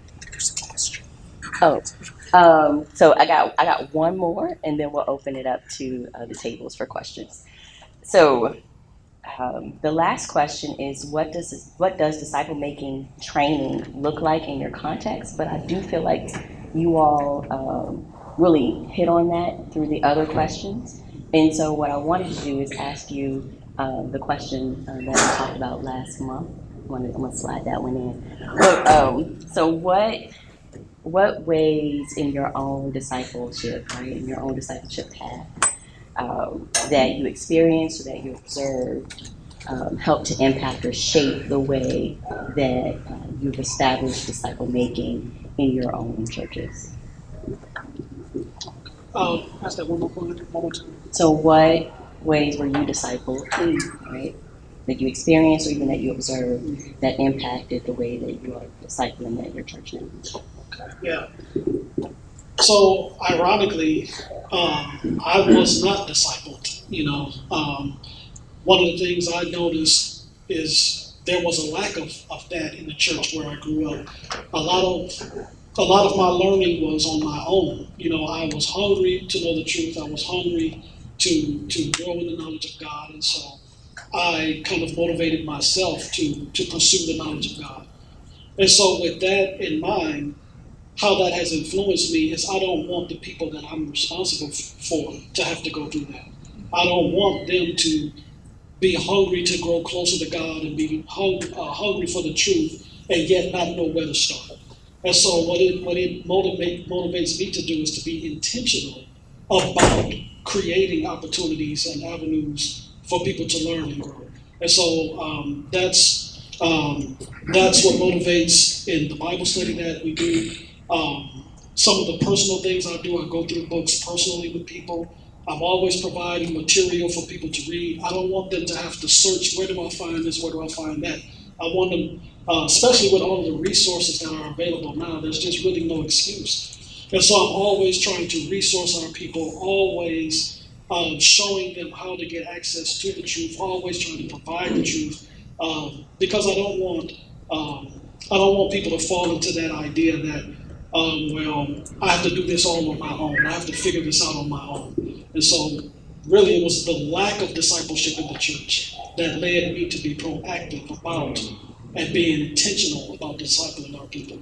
oh, um, so I got I got one more, and then we'll open it up to uh, the tables for questions. So um, the last question is what does what does disciple making training look like in your context? But I do feel like you all um, really hit on that through the other questions. And so what I wanted to do is ask you um, the question uh, that we talked about last month. I'm gonna, I'm gonna slide that one in. But, um, so what what ways in your own discipleship, right, in your own discipleship path, um, that you experienced or that you observed um, help to impact or shape the way that uh, you've established disciple making in your own churches? Um, ask that one more, one more time. So, what ways were you discipled, right? that you experienced or even that you observed that impacted the way that you are discipling at your church now? Okay. Yeah. So ironically, um, I was not discipled. You know, um, one of the things I noticed is there was a lack of, of that in the church where I grew up. A lot of a lot of my learning was on my own. You know, I was hungry to know the truth. I was hungry to to grow in the knowledge of God, and so I kind of motivated myself to to pursue the knowledge of God. And so, with that in mind, how that has influenced me is I don't want the people that I'm responsible for to have to go through that. I don't want them to be hungry to grow closer to God and be hung, uh, hungry for the truth and yet not know where to start. And so, what it what it motivate, motivates me to do is to be intentional about creating opportunities and avenues for people to learn and grow. And so, um, that's um, that's what motivates in the Bible study that we do. Um, some of the personal things I do, I go through books personally with people. I'm always providing material for people to read. I don't want them to have to search where do I find this, where do I find that. I want them, uh, especially with all of the resources that are available now, there's just really no excuse. And so I'm always trying to resource our people, always um, showing them how to get access to the truth, always trying to provide the truth, um, because I don't want um, I don't want people to fall into that idea that um, well I have to do this all on my own. I have to figure this out on my own. And so really it was the lack of discipleship in the church that led me to be proactive about and being intentional about discipling our people.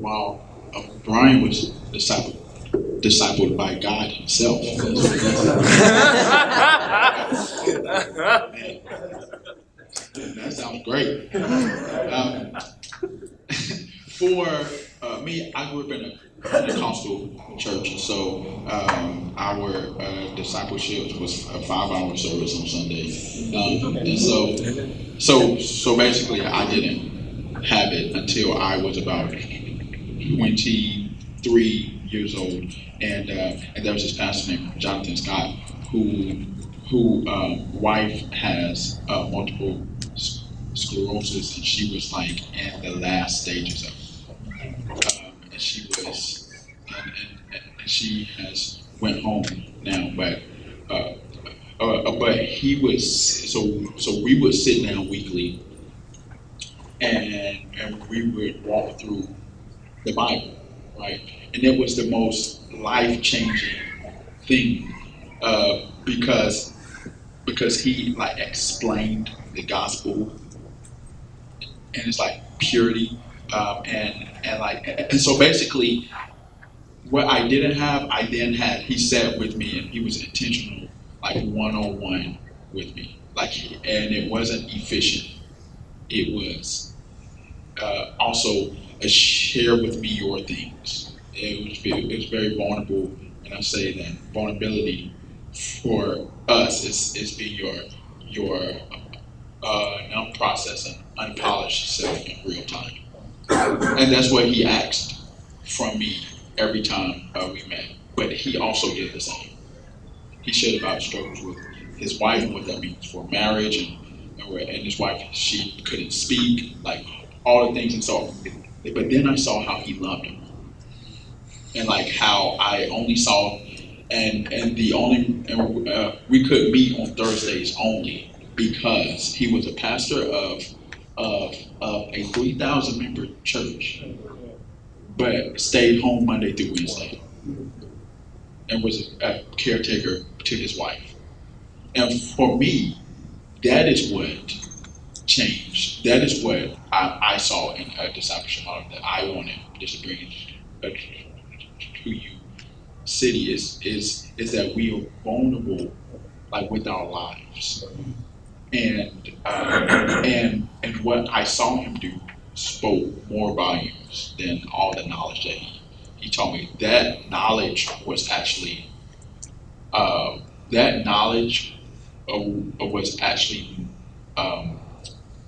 Wow. Uh, Brian was discipled, discipled by God Himself. that sounds great. Um, for uh, me, I grew up in a Pentecostal church, so um, our uh, discipleship was a five-hour service on Sunday, um, and so, so, so basically, I didn't have it until I was about 23 years old, and uh, and there was this pastor named Jonathan Scott who who um, wife has uh, multiple sclerosis, and she was like in the last stages of and she was, and, and, and she has went home now, but. Uh, uh, but he was so so we would sit down weekly and and we would walk through the Bible, right? And it was the most life changing thing uh, because because he like explained the gospel, and it's like purity, um, and and like and so basically, what I didn't have, I then had. He sat with me, and he was intentional, like one on one with me, like, and it wasn't efficient. It was uh, also a share with me your things. It was, it was very vulnerable, and I say that vulnerability for us is, is being your your uh, non-processed and unpolished self in real time, and that's what he asked from me every time uh, we met. But he also did the same. He shared about struggles with his wife and what that means for marriage, and and, and his wife she couldn't speak, like all the things, and so. But then I saw how he loved him, and like how I only saw, and and the only and uh, we could meet on Thursdays only because he was a pastor of of, of a three thousand member church, but stayed home Monday through Wednesday, and was a, caretaker to his wife. And for me, that is what changed. That is what I, I saw in a discipleship model that I wanted just to bring to you. City is is is that we are vulnerable, like with our lives, and uh, and and what I saw him do spoke more volumes than all the knowledge that he he told me. That knowledge was actually uh, that knowledge uh, was actually um,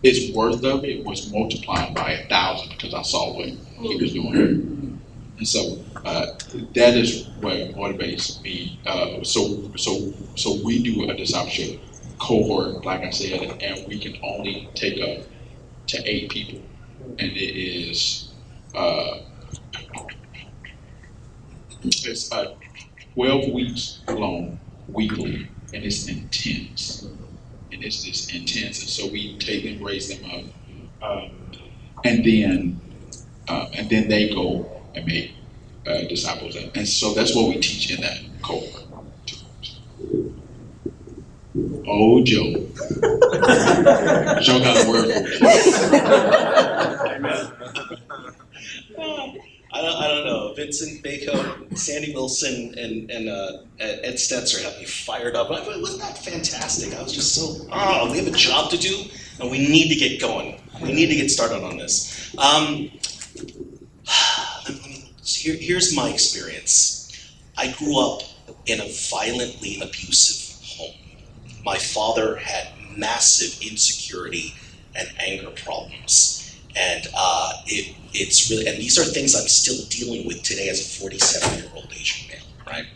its worth of it was multiplied by a thousand because I saw what he was doing. And so uh, that is what motivates me. Uh, so so so we do a discipleship cohort, like I said, and we can only take up to eight people. And it is, uh, it's a 12 weeks long, weekly, and it's intense. And it's just intense. And so we take them, raise them up. Um, and then, uh, and then they go and make uh, disciples. And so that's what we teach in that cohort. Oh, Joe. Joe got a word for you. I don't, I don't know. Vincent Bacote, Sandy Wilson, and, and uh, Ed Stetzer have me fired up. Wasn't that fantastic? I was just so, oh, we have a job to do, and we need to get going. We need to get started on this. Um, here, here's my experience. I grew up in a violently abusive. My father had massive insecurity and anger problems. And uh, it, it's really, and these are things I'm still dealing with today as a 47 year old Asian male, right?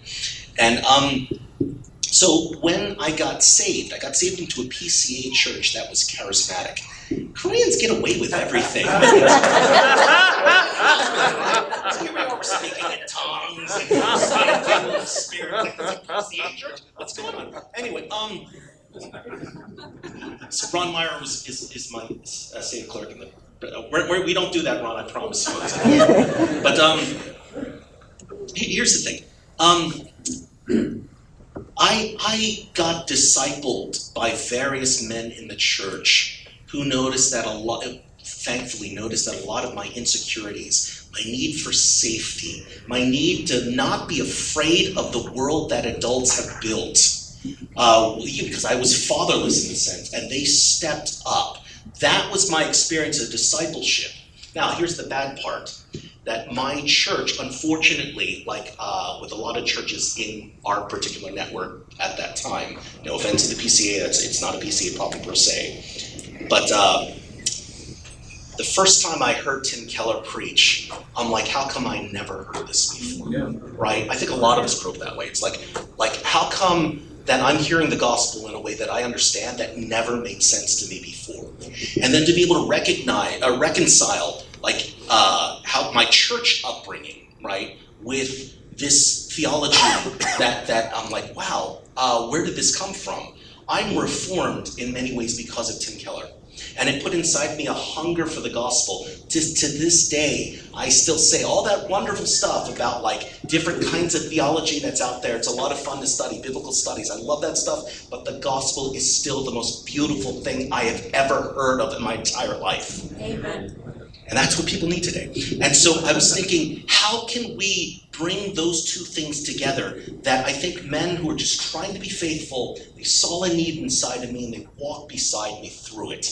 And um, so when I got saved, I got saved into a PCA church that was charismatic. Koreans get away with everything. so here we are, we're speaking in tongues and in the spirit. Like, PCA church? What's going on? Anyway, um, so Ron Meyer was, is, is my uh, state clerk in the uh, we're, we're, we don't do that, Ron. I promise you. but um, here's the thing. Um, I I got discipled by various men in the church who noticed that a lot. Thankfully, noticed that a lot of my insecurities, my need for safety, my need to not be afraid of the world that adults have built, uh, because I was fatherless in a sense, and they stepped up. That was my experience of discipleship. Now, here's the bad part that my church, unfortunately, like uh, with a lot of churches in our particular network at that time, no offense to the PCA, it's, it's not a PCA problem per se, but uh, the first time I heard Tim Keller preach, I'm like, how come I never heard this before? Right? I think a lot of us grew up that way. It's like, like how come that I'm hearing the gospel in a way that I understand that never made sense to me before. And then to be able to recognize, uh, reconcile, like uh, how my church upbringing, right, with this theology that that I'm like, wow, uh, where did this come from? I'm reformed in many ways because of Tim Keller. And it put inside me a hunger for the gospel. To, to this day, I still say all that wonderful stuff about like different kinds of theology that's out there. It's a lot of fun to study, biblical studies. I love that stuff, but the gospel is still the most beautiful thing I have ever heard of in my entire life. Amen. And that's what people need today. And so I was thinking, how can we bring those two things together? That I think men who are just trying to be faithful, they saw a need inside of me and they walked beside me through it.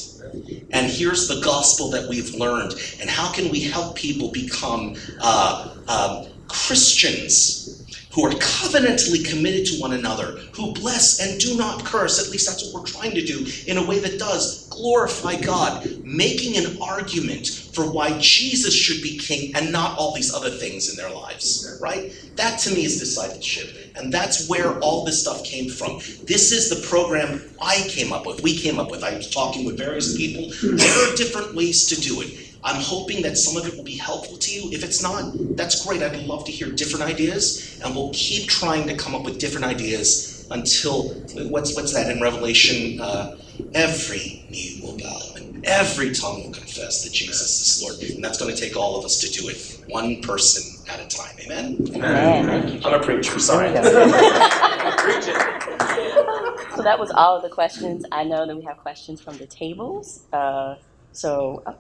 And here's the gospel that we've learned. And how can we help people become uh, um, Christians? Who are covenantally committed to one another, who bless and do not curse, at least that's what we're trying to do, in a way that does glorify God, making an argument for why Jesus should be king and not all these other things in their lives, right? That to me is discipleship. And that's where all this stuff came from. This is the program I came up with, we came up with. I was talking with various people. There are different ways to do it. I'm hoping that some of it will be helpful to you. If it's not, that's great. I'd love to hear different ideas, and we'll keep trying to come up with different ideas until what's what's that in Revelation? Uh, every knee will bow and every tongue will confess that Jesus is Lord. And that's going to take all of us to do it, one person at a time. Amen. Amen. I'm a preacher. Sorry. There we. So that was all of the questions. I know that we have questions from the tables. Uh, so, oh,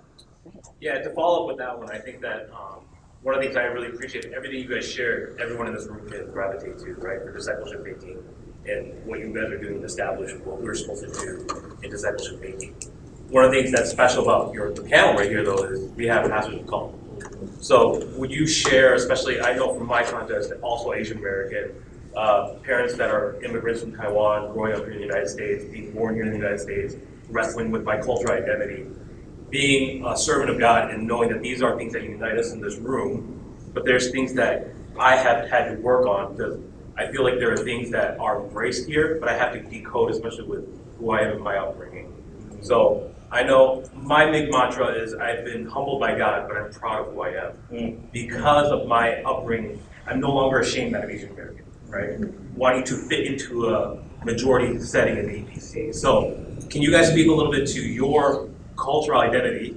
Yeah, to follow up with that one, I think that um, one of the things I really appreciate, everything you guys shared, everyone in this room can gravitate to, right, for discipleship making, and what you guys are doing to establish what we're supposed to do in discipleship making. One of the things that's special about your panel right here, though, is we have pastors of color. So, would you share, especially, I know from my context, also Asian American, uh, parents that are immigrants from Taiwan, growing up here in the United States, being born here in the United States, wrestling with bicultural identity, being a servant of God and knowing that these are things that unite us in this room, but there's things that I have had to work on because I feel like there are things that are embraced here, but I have to decode, especially with who I am and my upbringing. So I know my big mantra is I've been humbled by God, but I'm proud of who I am. Mm. Because of my upbringing, I'm no longer ashamed that I'm Asian American, right? Wanting to fit into a majority setting in the EPC. So, can you guys speak a little bit to your cultural identity?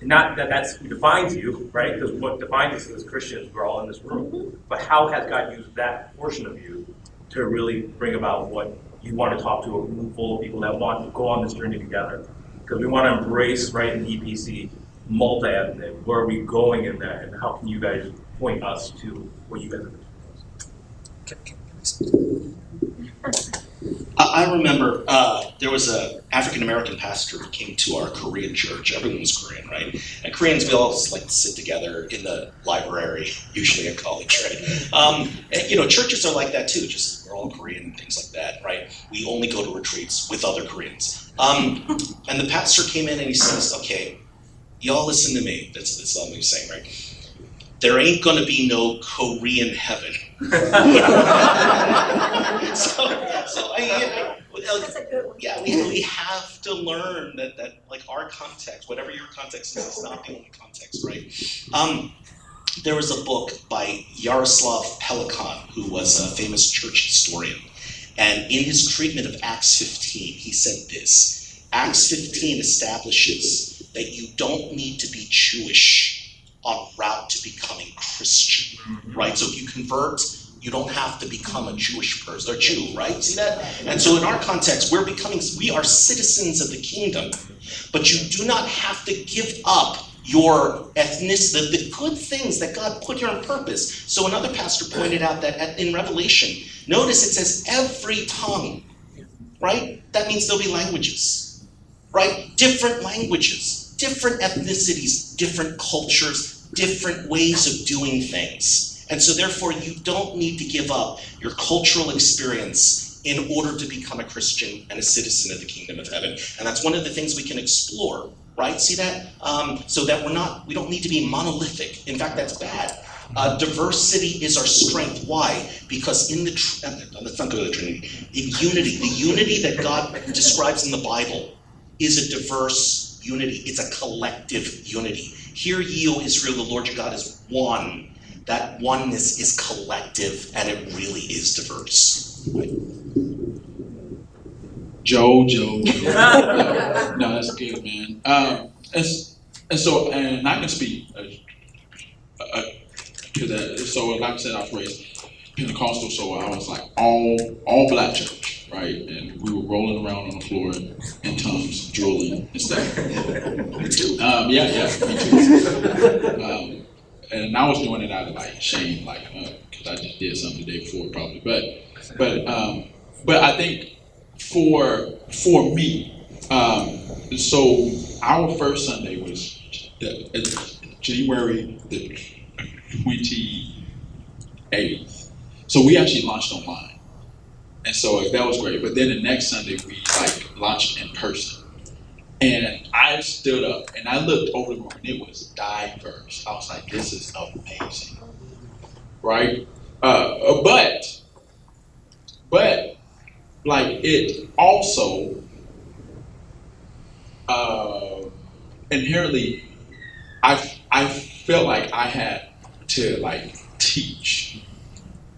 and Not that that's who defines you, right? Because what defines us as Christians, we're all in this room. But how has God used that portion of you to really bring about what you want to talk to a room full of people that want to go on this journey together? Because we want to embrace, right, in EPC, multi-ethnic. Where are we going in that, and how can you guys point us to what you guys are doing? I, remember uh, there was a African American pastor who came to our Korean church. Everyone was Korean, right? And Koreans, we all like to sit together in the library, usually at college, right? Um, and, you know, churches are like that too. Just we're all Korean and things like that, right? We only go to retreats with other Koreans. Um, and the pastor came in and he says, "Okay, y'all listen to me. That's that's what he's saying, right? There ain't gonna be no Korean heaven." so, so I, That's a good yeah, we, we have to learn that, that like our context, whatever your context is, is not the only context, right? Um, there was a book by Jaroslav Pelikan, who was a famous church historian. And in his treatment of Acts 15, he said this Acts 15 establishes that you don't need to be Jewish on route to becoming Christian, right? So if you convert, you don't have to become a Jewish person or Jew, right? See that? And so in our context, we're becoming, we are citizens of the kingdom, but you do not have to give up your ethnicity, the good things that God put here on purpose. So another pastor pointed out that at, in Revelation, notice it says every tongue, right? That means there'll be languages, right? Different languages, different ethnicities, different cultures, different ways of doing things. And so, therefore, you don't need to give up your cultural experience in order to become a Christian and a citizen of the kingdom of heaven. And that's one of the things we can explore, right? See that? Um, so that we're not, we don't need to be monolithic. In fact, that's bad. Uh, diversity is our strength. Why? Because in the, tr- let's not go to the Trinity. In unity, the unity that God describes in the Bible is a diverse unity, it's a collective unity. Hear ye, O Israel, the Lord your God is one. That oneness is collective and it really is diverse. Joe, Joe, Joe. no, no, that's good, man. Um, and, and so, and I can speak uh, uh, to that. So, like I said, I was raised Pentecostal, so I was like all all black church, right? And we were rolling around on the floor in tongues, drooling and stuff. Me too. Um, yeah, yeah, me too. Um, and I was doing it out of like shame, like because I just did something the day before, probably. But, but, um, but I think for for me, um, so our first Sunday was uh, uh, January the twenty eighth. So we actually launched online, and so that was great. But then the next Sunday we like launched in person. And I stood up and I looked over the room and it was diverse. I was like, this is amazing. Right? Uh, but, but, like, it also uh, inherently, I, I felt like I had to, like, teach.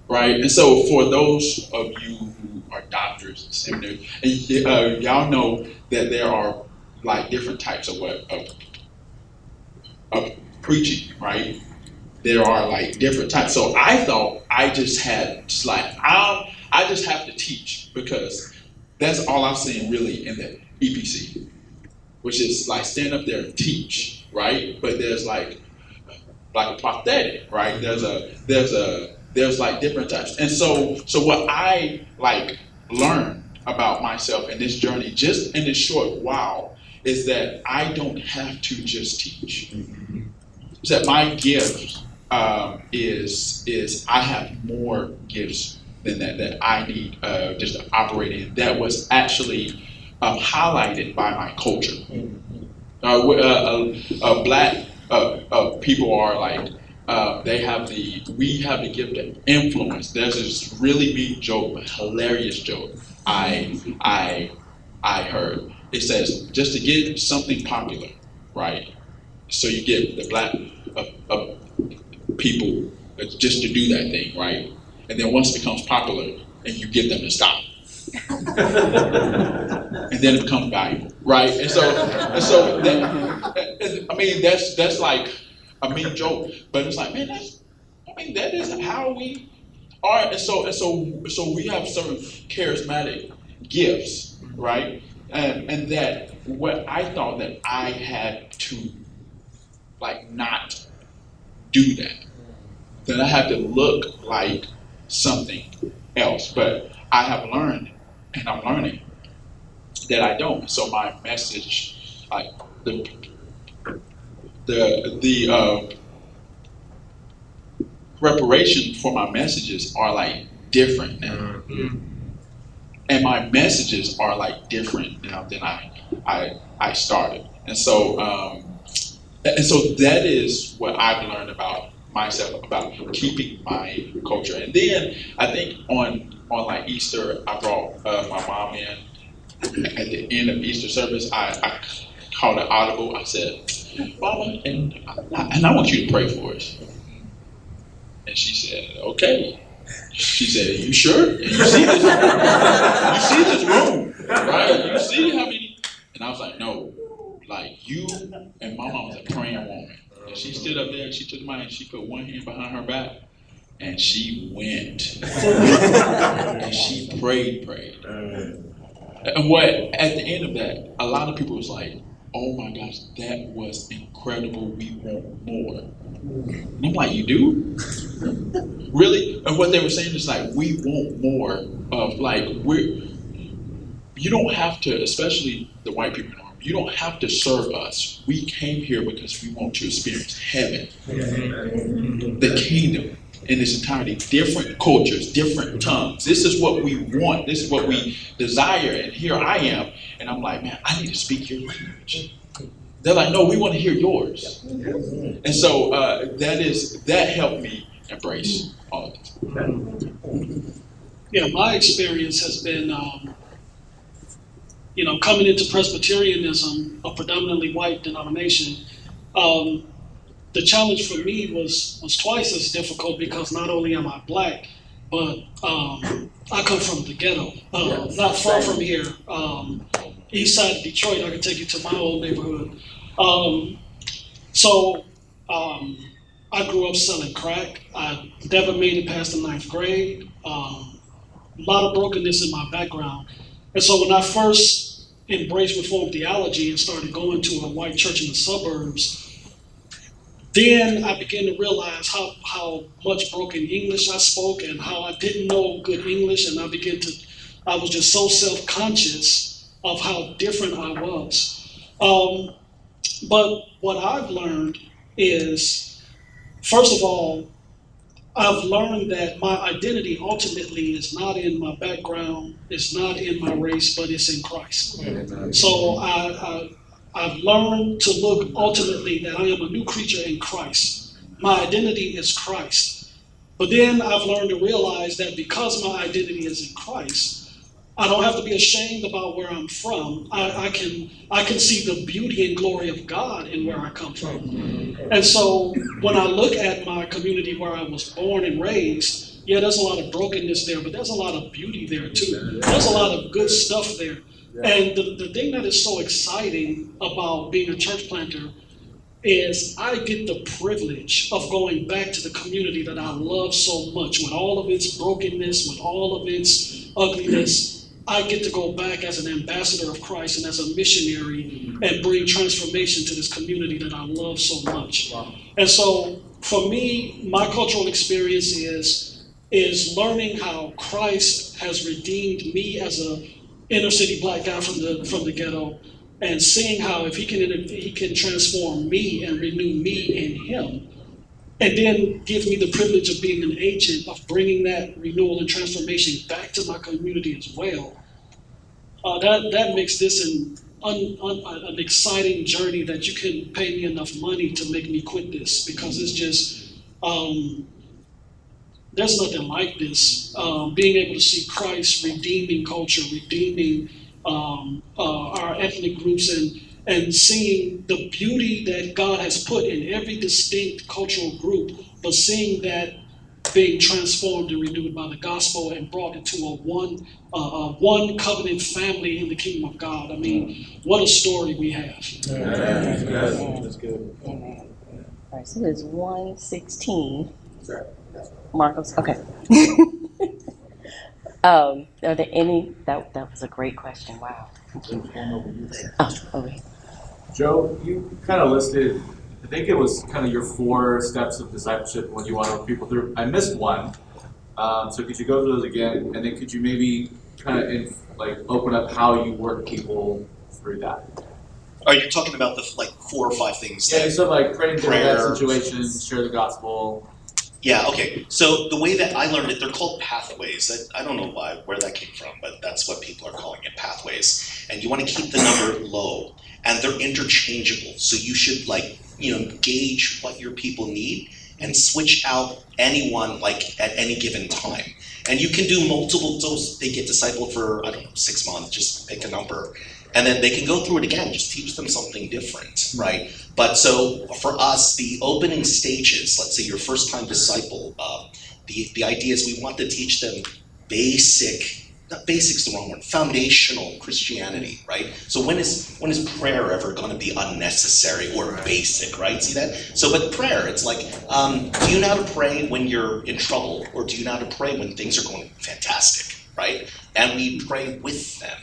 Right? And so, for those of you who are doctors and seminaries, and uh, y'all know that there are like different types of what of, of preaching, right? There are like different types. So I thought I just had just like I I just have to teach because that's all I've seen really in the EPC, which is like stand up there and teach, right? But there's like like a prophetic, right? There's a there's a there's like different types. And so so what I like learned about myself in this journey, just in this short while, is that I don't have to just teach. Is that my gift um, is is I have more gifts than that that I need uh, just to operate in. That was actually um, highlighted by my culture. Uh, uh, uh, uh, black people are like uh, they have the we have the gift of influence. There's this really big joke, hilarious joke. I I I heard. It says just to get something popular, right? So you get the black uh, uh, people just to do that thing, right? And then once it becomes popular, and you get them to stop. and then it becomes valuable, right? And so, and so, that, I mean, that's that's like a mean joke, but it's like, man, that's, I mean, that isn't how we are. And so, and so, so we have certain charismatic gifts, right? And and that what I thought that I had to like not do that, that I have to look like something else, but I have learned and I'm learning that I don't. So my message, like the the the uh, preparation for my messages are like different now, mm-hmm. And my messages are like different now than I I I started, and so um, and so that is what I've learned about myself about keeping my culture. And then I think on on like Easter, I brought uh, my mom in. At the end of Easter service, I, I called an audible. I said, "Mama, and I, and I want you to pray for us." And she said, "Okay." She said, "You sure? And you see this? you see this room, right? You see how many?" And I was like, "No, like you and my mom was a praying woman." And she stood up there and she took my hand, she put one hand behind her back, and she went. and she prayed, prayed. And what at the end of that, a lot of people was like, oh my gosh, that was incredible. We want more. And I'm like, you do? really? And what they were saying is like, we want more of like we're you don't have to, especially the white people in our you don't have to serve us. We came here because we want to experience heaven, the kingdom in its entirety, different cultures, different tongues. This is what we want. This is what we desire. And here I am. And I'm like, man, I need to speak your language. They're like, no, we want to hear yours. And so uh, that is that helped me embrace all of this. Yeah, my experience has been um, you know, coming into Presbyterianism, a predominantly white denomination, um, the challenge for me was was twice as difficult because not only am I black, but um, I come from the ghetto, uh, not far from here, um, east side of Detroit. I can take you to my old neighborhood. Um, so um, I grew up selling crack. I never made it past the ninth grade. Um, a lot of brokenness in my background. And so when I first embraced Reformed theology and started going to a white church in the suburbs, then I began to realize how, how much broken English I spoke and how I didn't know good English. And I began to, I was just so self conscious of how different I was. Um, but what I've learned is, first of all, I've learned that my identity ultimately is not in my background, it's not in my race, but it's in Christ. So I, I, have learned to look ultimately that I am a new creature in Christ. My identity is Christ. But then I've learned to realize that because my identity is in Christ, I don't have to be ashamed about where I'm from. I, I, can I can see the beauty and glory of God in where I come from. And so when I look at my community where I was born and raised, yeah, there's a lot of brokenness there, but there's a lot of beauty there too. There's a lot of good stuff there. And the, the thing that is so exciting about being a church planter is I get the privilege of going back to the community that I love so much with all of its brokenness, with all of its ugliness I get to go back as an ambassador of Christ and as a missionary and bring transformation to this community that I love so much. Wow. And so for me, my cultural experience is is learning how Christ has redeemed me as a inner city black guy from the from the ghetto and seeing how if he can he can transform me and renew me in him and then give me the privilege of being an agent of bringing that renewal and transformation back to my community as well. Uh, that that makes this an un, un, an exciting journey that you can pay me enough money to make me quit this because it's just Um, there's nothing like this. Um, being able to see Christ redeeming culture, redeeming um, uh, our ethnic groups, and and seeing the beauty that God has put in every distinct cultural group, but seeing that being transformed and renewed by the gospel and brought into a one uh, a one covenant family in the kingdom of God. I mean, what a story we have. That's good. Amen. All right, so it's one sixteen. Marcos, okay. Um, are there any, that, that was a great question, wow. Oh, over here. Joe, you kind of listed, I think it was kind of your four steps of discipleship when you want to work people through. I missed one. Um, so could you go through those again? And then could you maybe kind of like open up how you work people through that? Are you talking about the like four or five things? Yeah, that- so like praying through that Prayer. situation, share the gospel. Yeah, okay. So the way that I learned it, they're called pathways. I, I don't know why, where that came from, but that's what people are calling it, pathways. And you want to keep the number low, and they're interchangeable. So you should like, you know, gauge what your people need and switch out anyone like at any given time. And you can do multiple. Those they get discipled for I don't know six months. Just pick a number, and then they can go through it again. Just teach them something different, right? But so for us, the opening stages, let's say your first time disciple, uh, the, the idea is we want to teach them basic, not basic's the wrong word, foundational Christianity, right? So when is when is prayer ever going to be unnecessary or basic, right? See that? So with prayer, it's like, um, do you know how to pray when you're in trouble, or do you know how to pray when things are going fantastic, right? And we pray with them,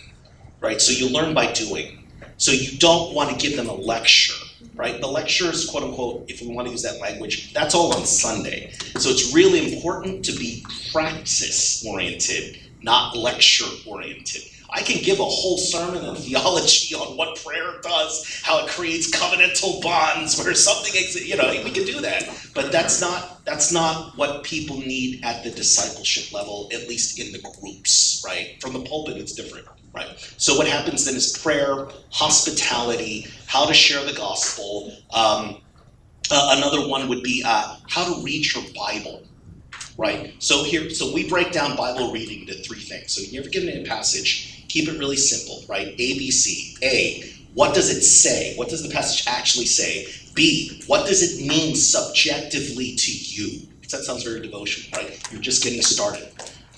right? So you learn by doing. So you don't want to give them a lecture, right? The lecture is quote unquote, if we want to use that language, that's all on Sunday. So it's really important to be practice oriented, not lecture oriented. I can give a whole sermon and theology on what prayer does, how it creates covenantal bonds, where something exists. You know, we can do that, but that's not that's not what people need at the discipleship level, at least in the groups, right? From the pulpit, it's different, right? So what happens then is prayer, hospitality, how to share the gospel. Um, uh, another one would be uh, how to read your Bible right? So here, so we break down Bible reading to three things. So you're given a passage, keep it really simple, right? A, B, C. A, what does it say? What does the passage actually say? B, what does it mean subjectively to you? That sounds very devotional, right? You're just getting started.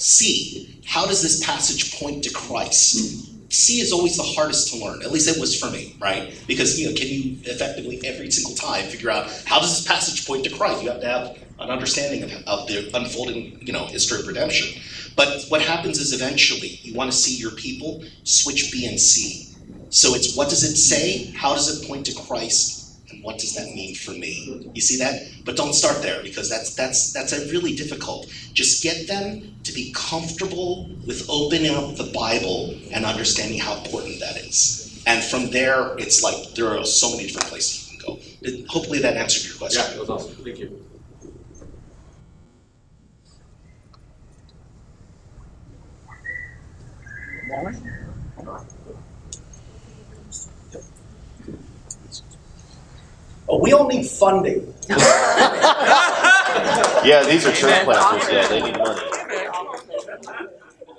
C, how does this passage point to Christ? C is always the hardest to learn. At least it was for me, right? Because you know, can you effectively every single time figure out how does this passage point to Christ? You have to have an understanding of, of the unfolding, you know, history of redemption. But what happens is eventually you want to see your people switch B and C. So it's what does it say? How does it point to Christ? And what does that mean for me? You see that? But don't start there because that's that's that's a really difficult. Just get them to be comfortable with opening up the Bible and understanding how important that is. And from there, it's like there are so many different places you can go. It- hopefully that answered your question. Yeah, that was awesome. Thank you. Oh, we all need funding. Yeah, these are church planters. Yeah, they need money.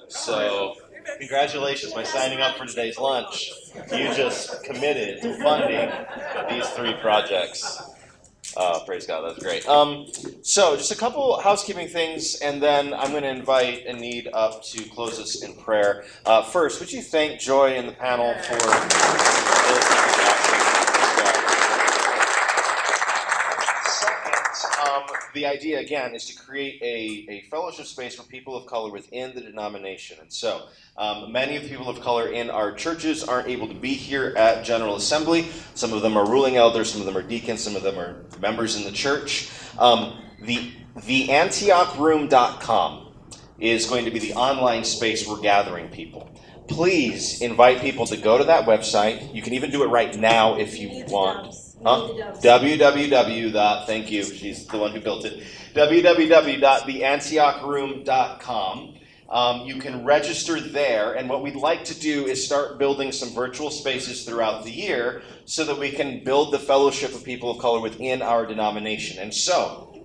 So, congratulations by signing up for today's lunch. You just committed to funding these three projects. Oh, praise God, that's great. Um, so, just a couple housekeeping things, and then I'm going to invite Anid up to close us in prayer. Uh, first, would you thank Joy and the panel for. Second, um, the idea again is to create a, a fellowship space for people of color within the denomination. And so, um, many of the people of color in our churches aren't able to be here at General Assembly. Some of them are ruling elders, some of them are deacons, some of them are members in the church. Um, the the AntiochRoom.com is going to be the online space we're gathering people. Please invite people to go to that website. You can even do it right now if you want. Www. Thank you. She's the one who built it. www.theantiochroom.com. Um, you can register there, and what we'd like to do is start building some virtual spaces throughout the year so that we can build the fellowship of people of color within our denomination. And so,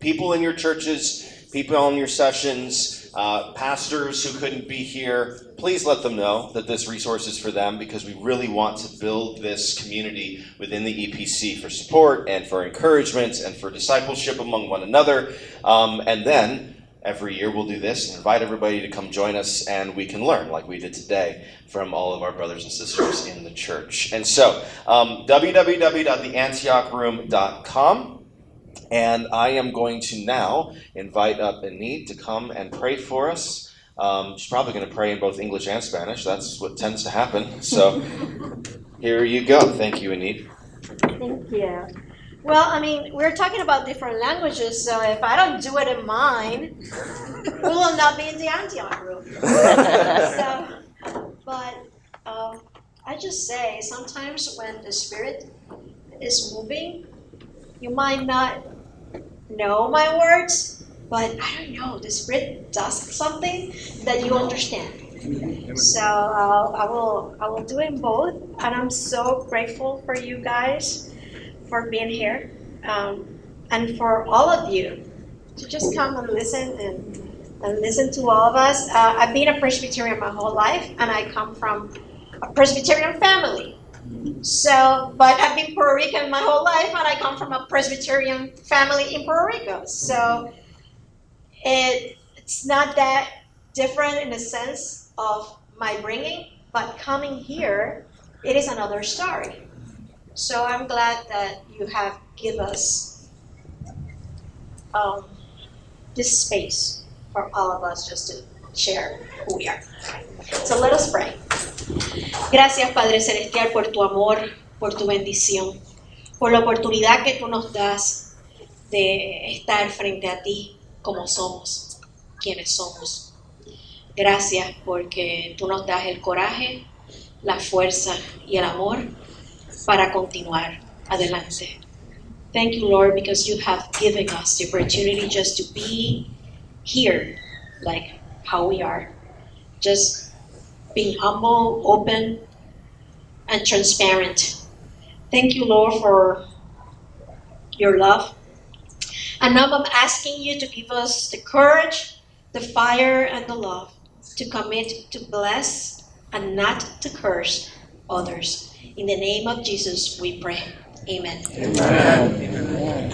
people in your churches, people in your sessions, uh, pastors who couldn't be here, please let them know that this resource is for them because we really want to build this community within the EPC for support and for encouragement and for discipleship among one another. Um, and then every year we'll do this and invite everybody to come join us and we can learn like we did today from all of our brothers and sisters in the church. And so, um, www.theantiochroom.com. And I am going to now invite up Anit to come and pray for us. Um, she's probably going to pray in both English and Spanish. That's what tends to happen. So here you go. Thank you, Anit. Thank you. Well, I mean, we're talking about different languages, so if I don't do it in mine, we will not be in the Antioch group. so, but um, I just say sometimes when the Spirit is moving, you might not know my words, but I don't know, the Spirit does something that you understand. So uh, I will I will do it both, and I'm so grateful for you guys for being here, um, and for all of you to just come and listen and and listen to all of us. Uh, I've been a Presbyterian my whole life, and I come from a Presbyterian family. So, but I've been Puerto Rican my whole life, and I come from a Presbyterian family in Puerto Rico. So, it, it's not that different in the sense of my bringing, but coming here, it is another story. So I'm glad that you have give us um, this space for all of us just to share who we are. So let us pray. Gracias Padre Celestial por tu amor, por tu bendición, por la oportunidad que tú nos das de estar frente a ti como somos, quienes somos. Gracias porque tú nos das el coraje, la fuerza y el amor para continuar adelante. Thank you, Lord, because you have given us the opportunity just to be here, like how we are. Just being humble, open, and transparent. Thank you, Lord, for your love. And now I'm asking you to give us the courage, the fire, and the love to commit to bless and not to curse others. In the name of Jesus, we pray. Amen. Amen.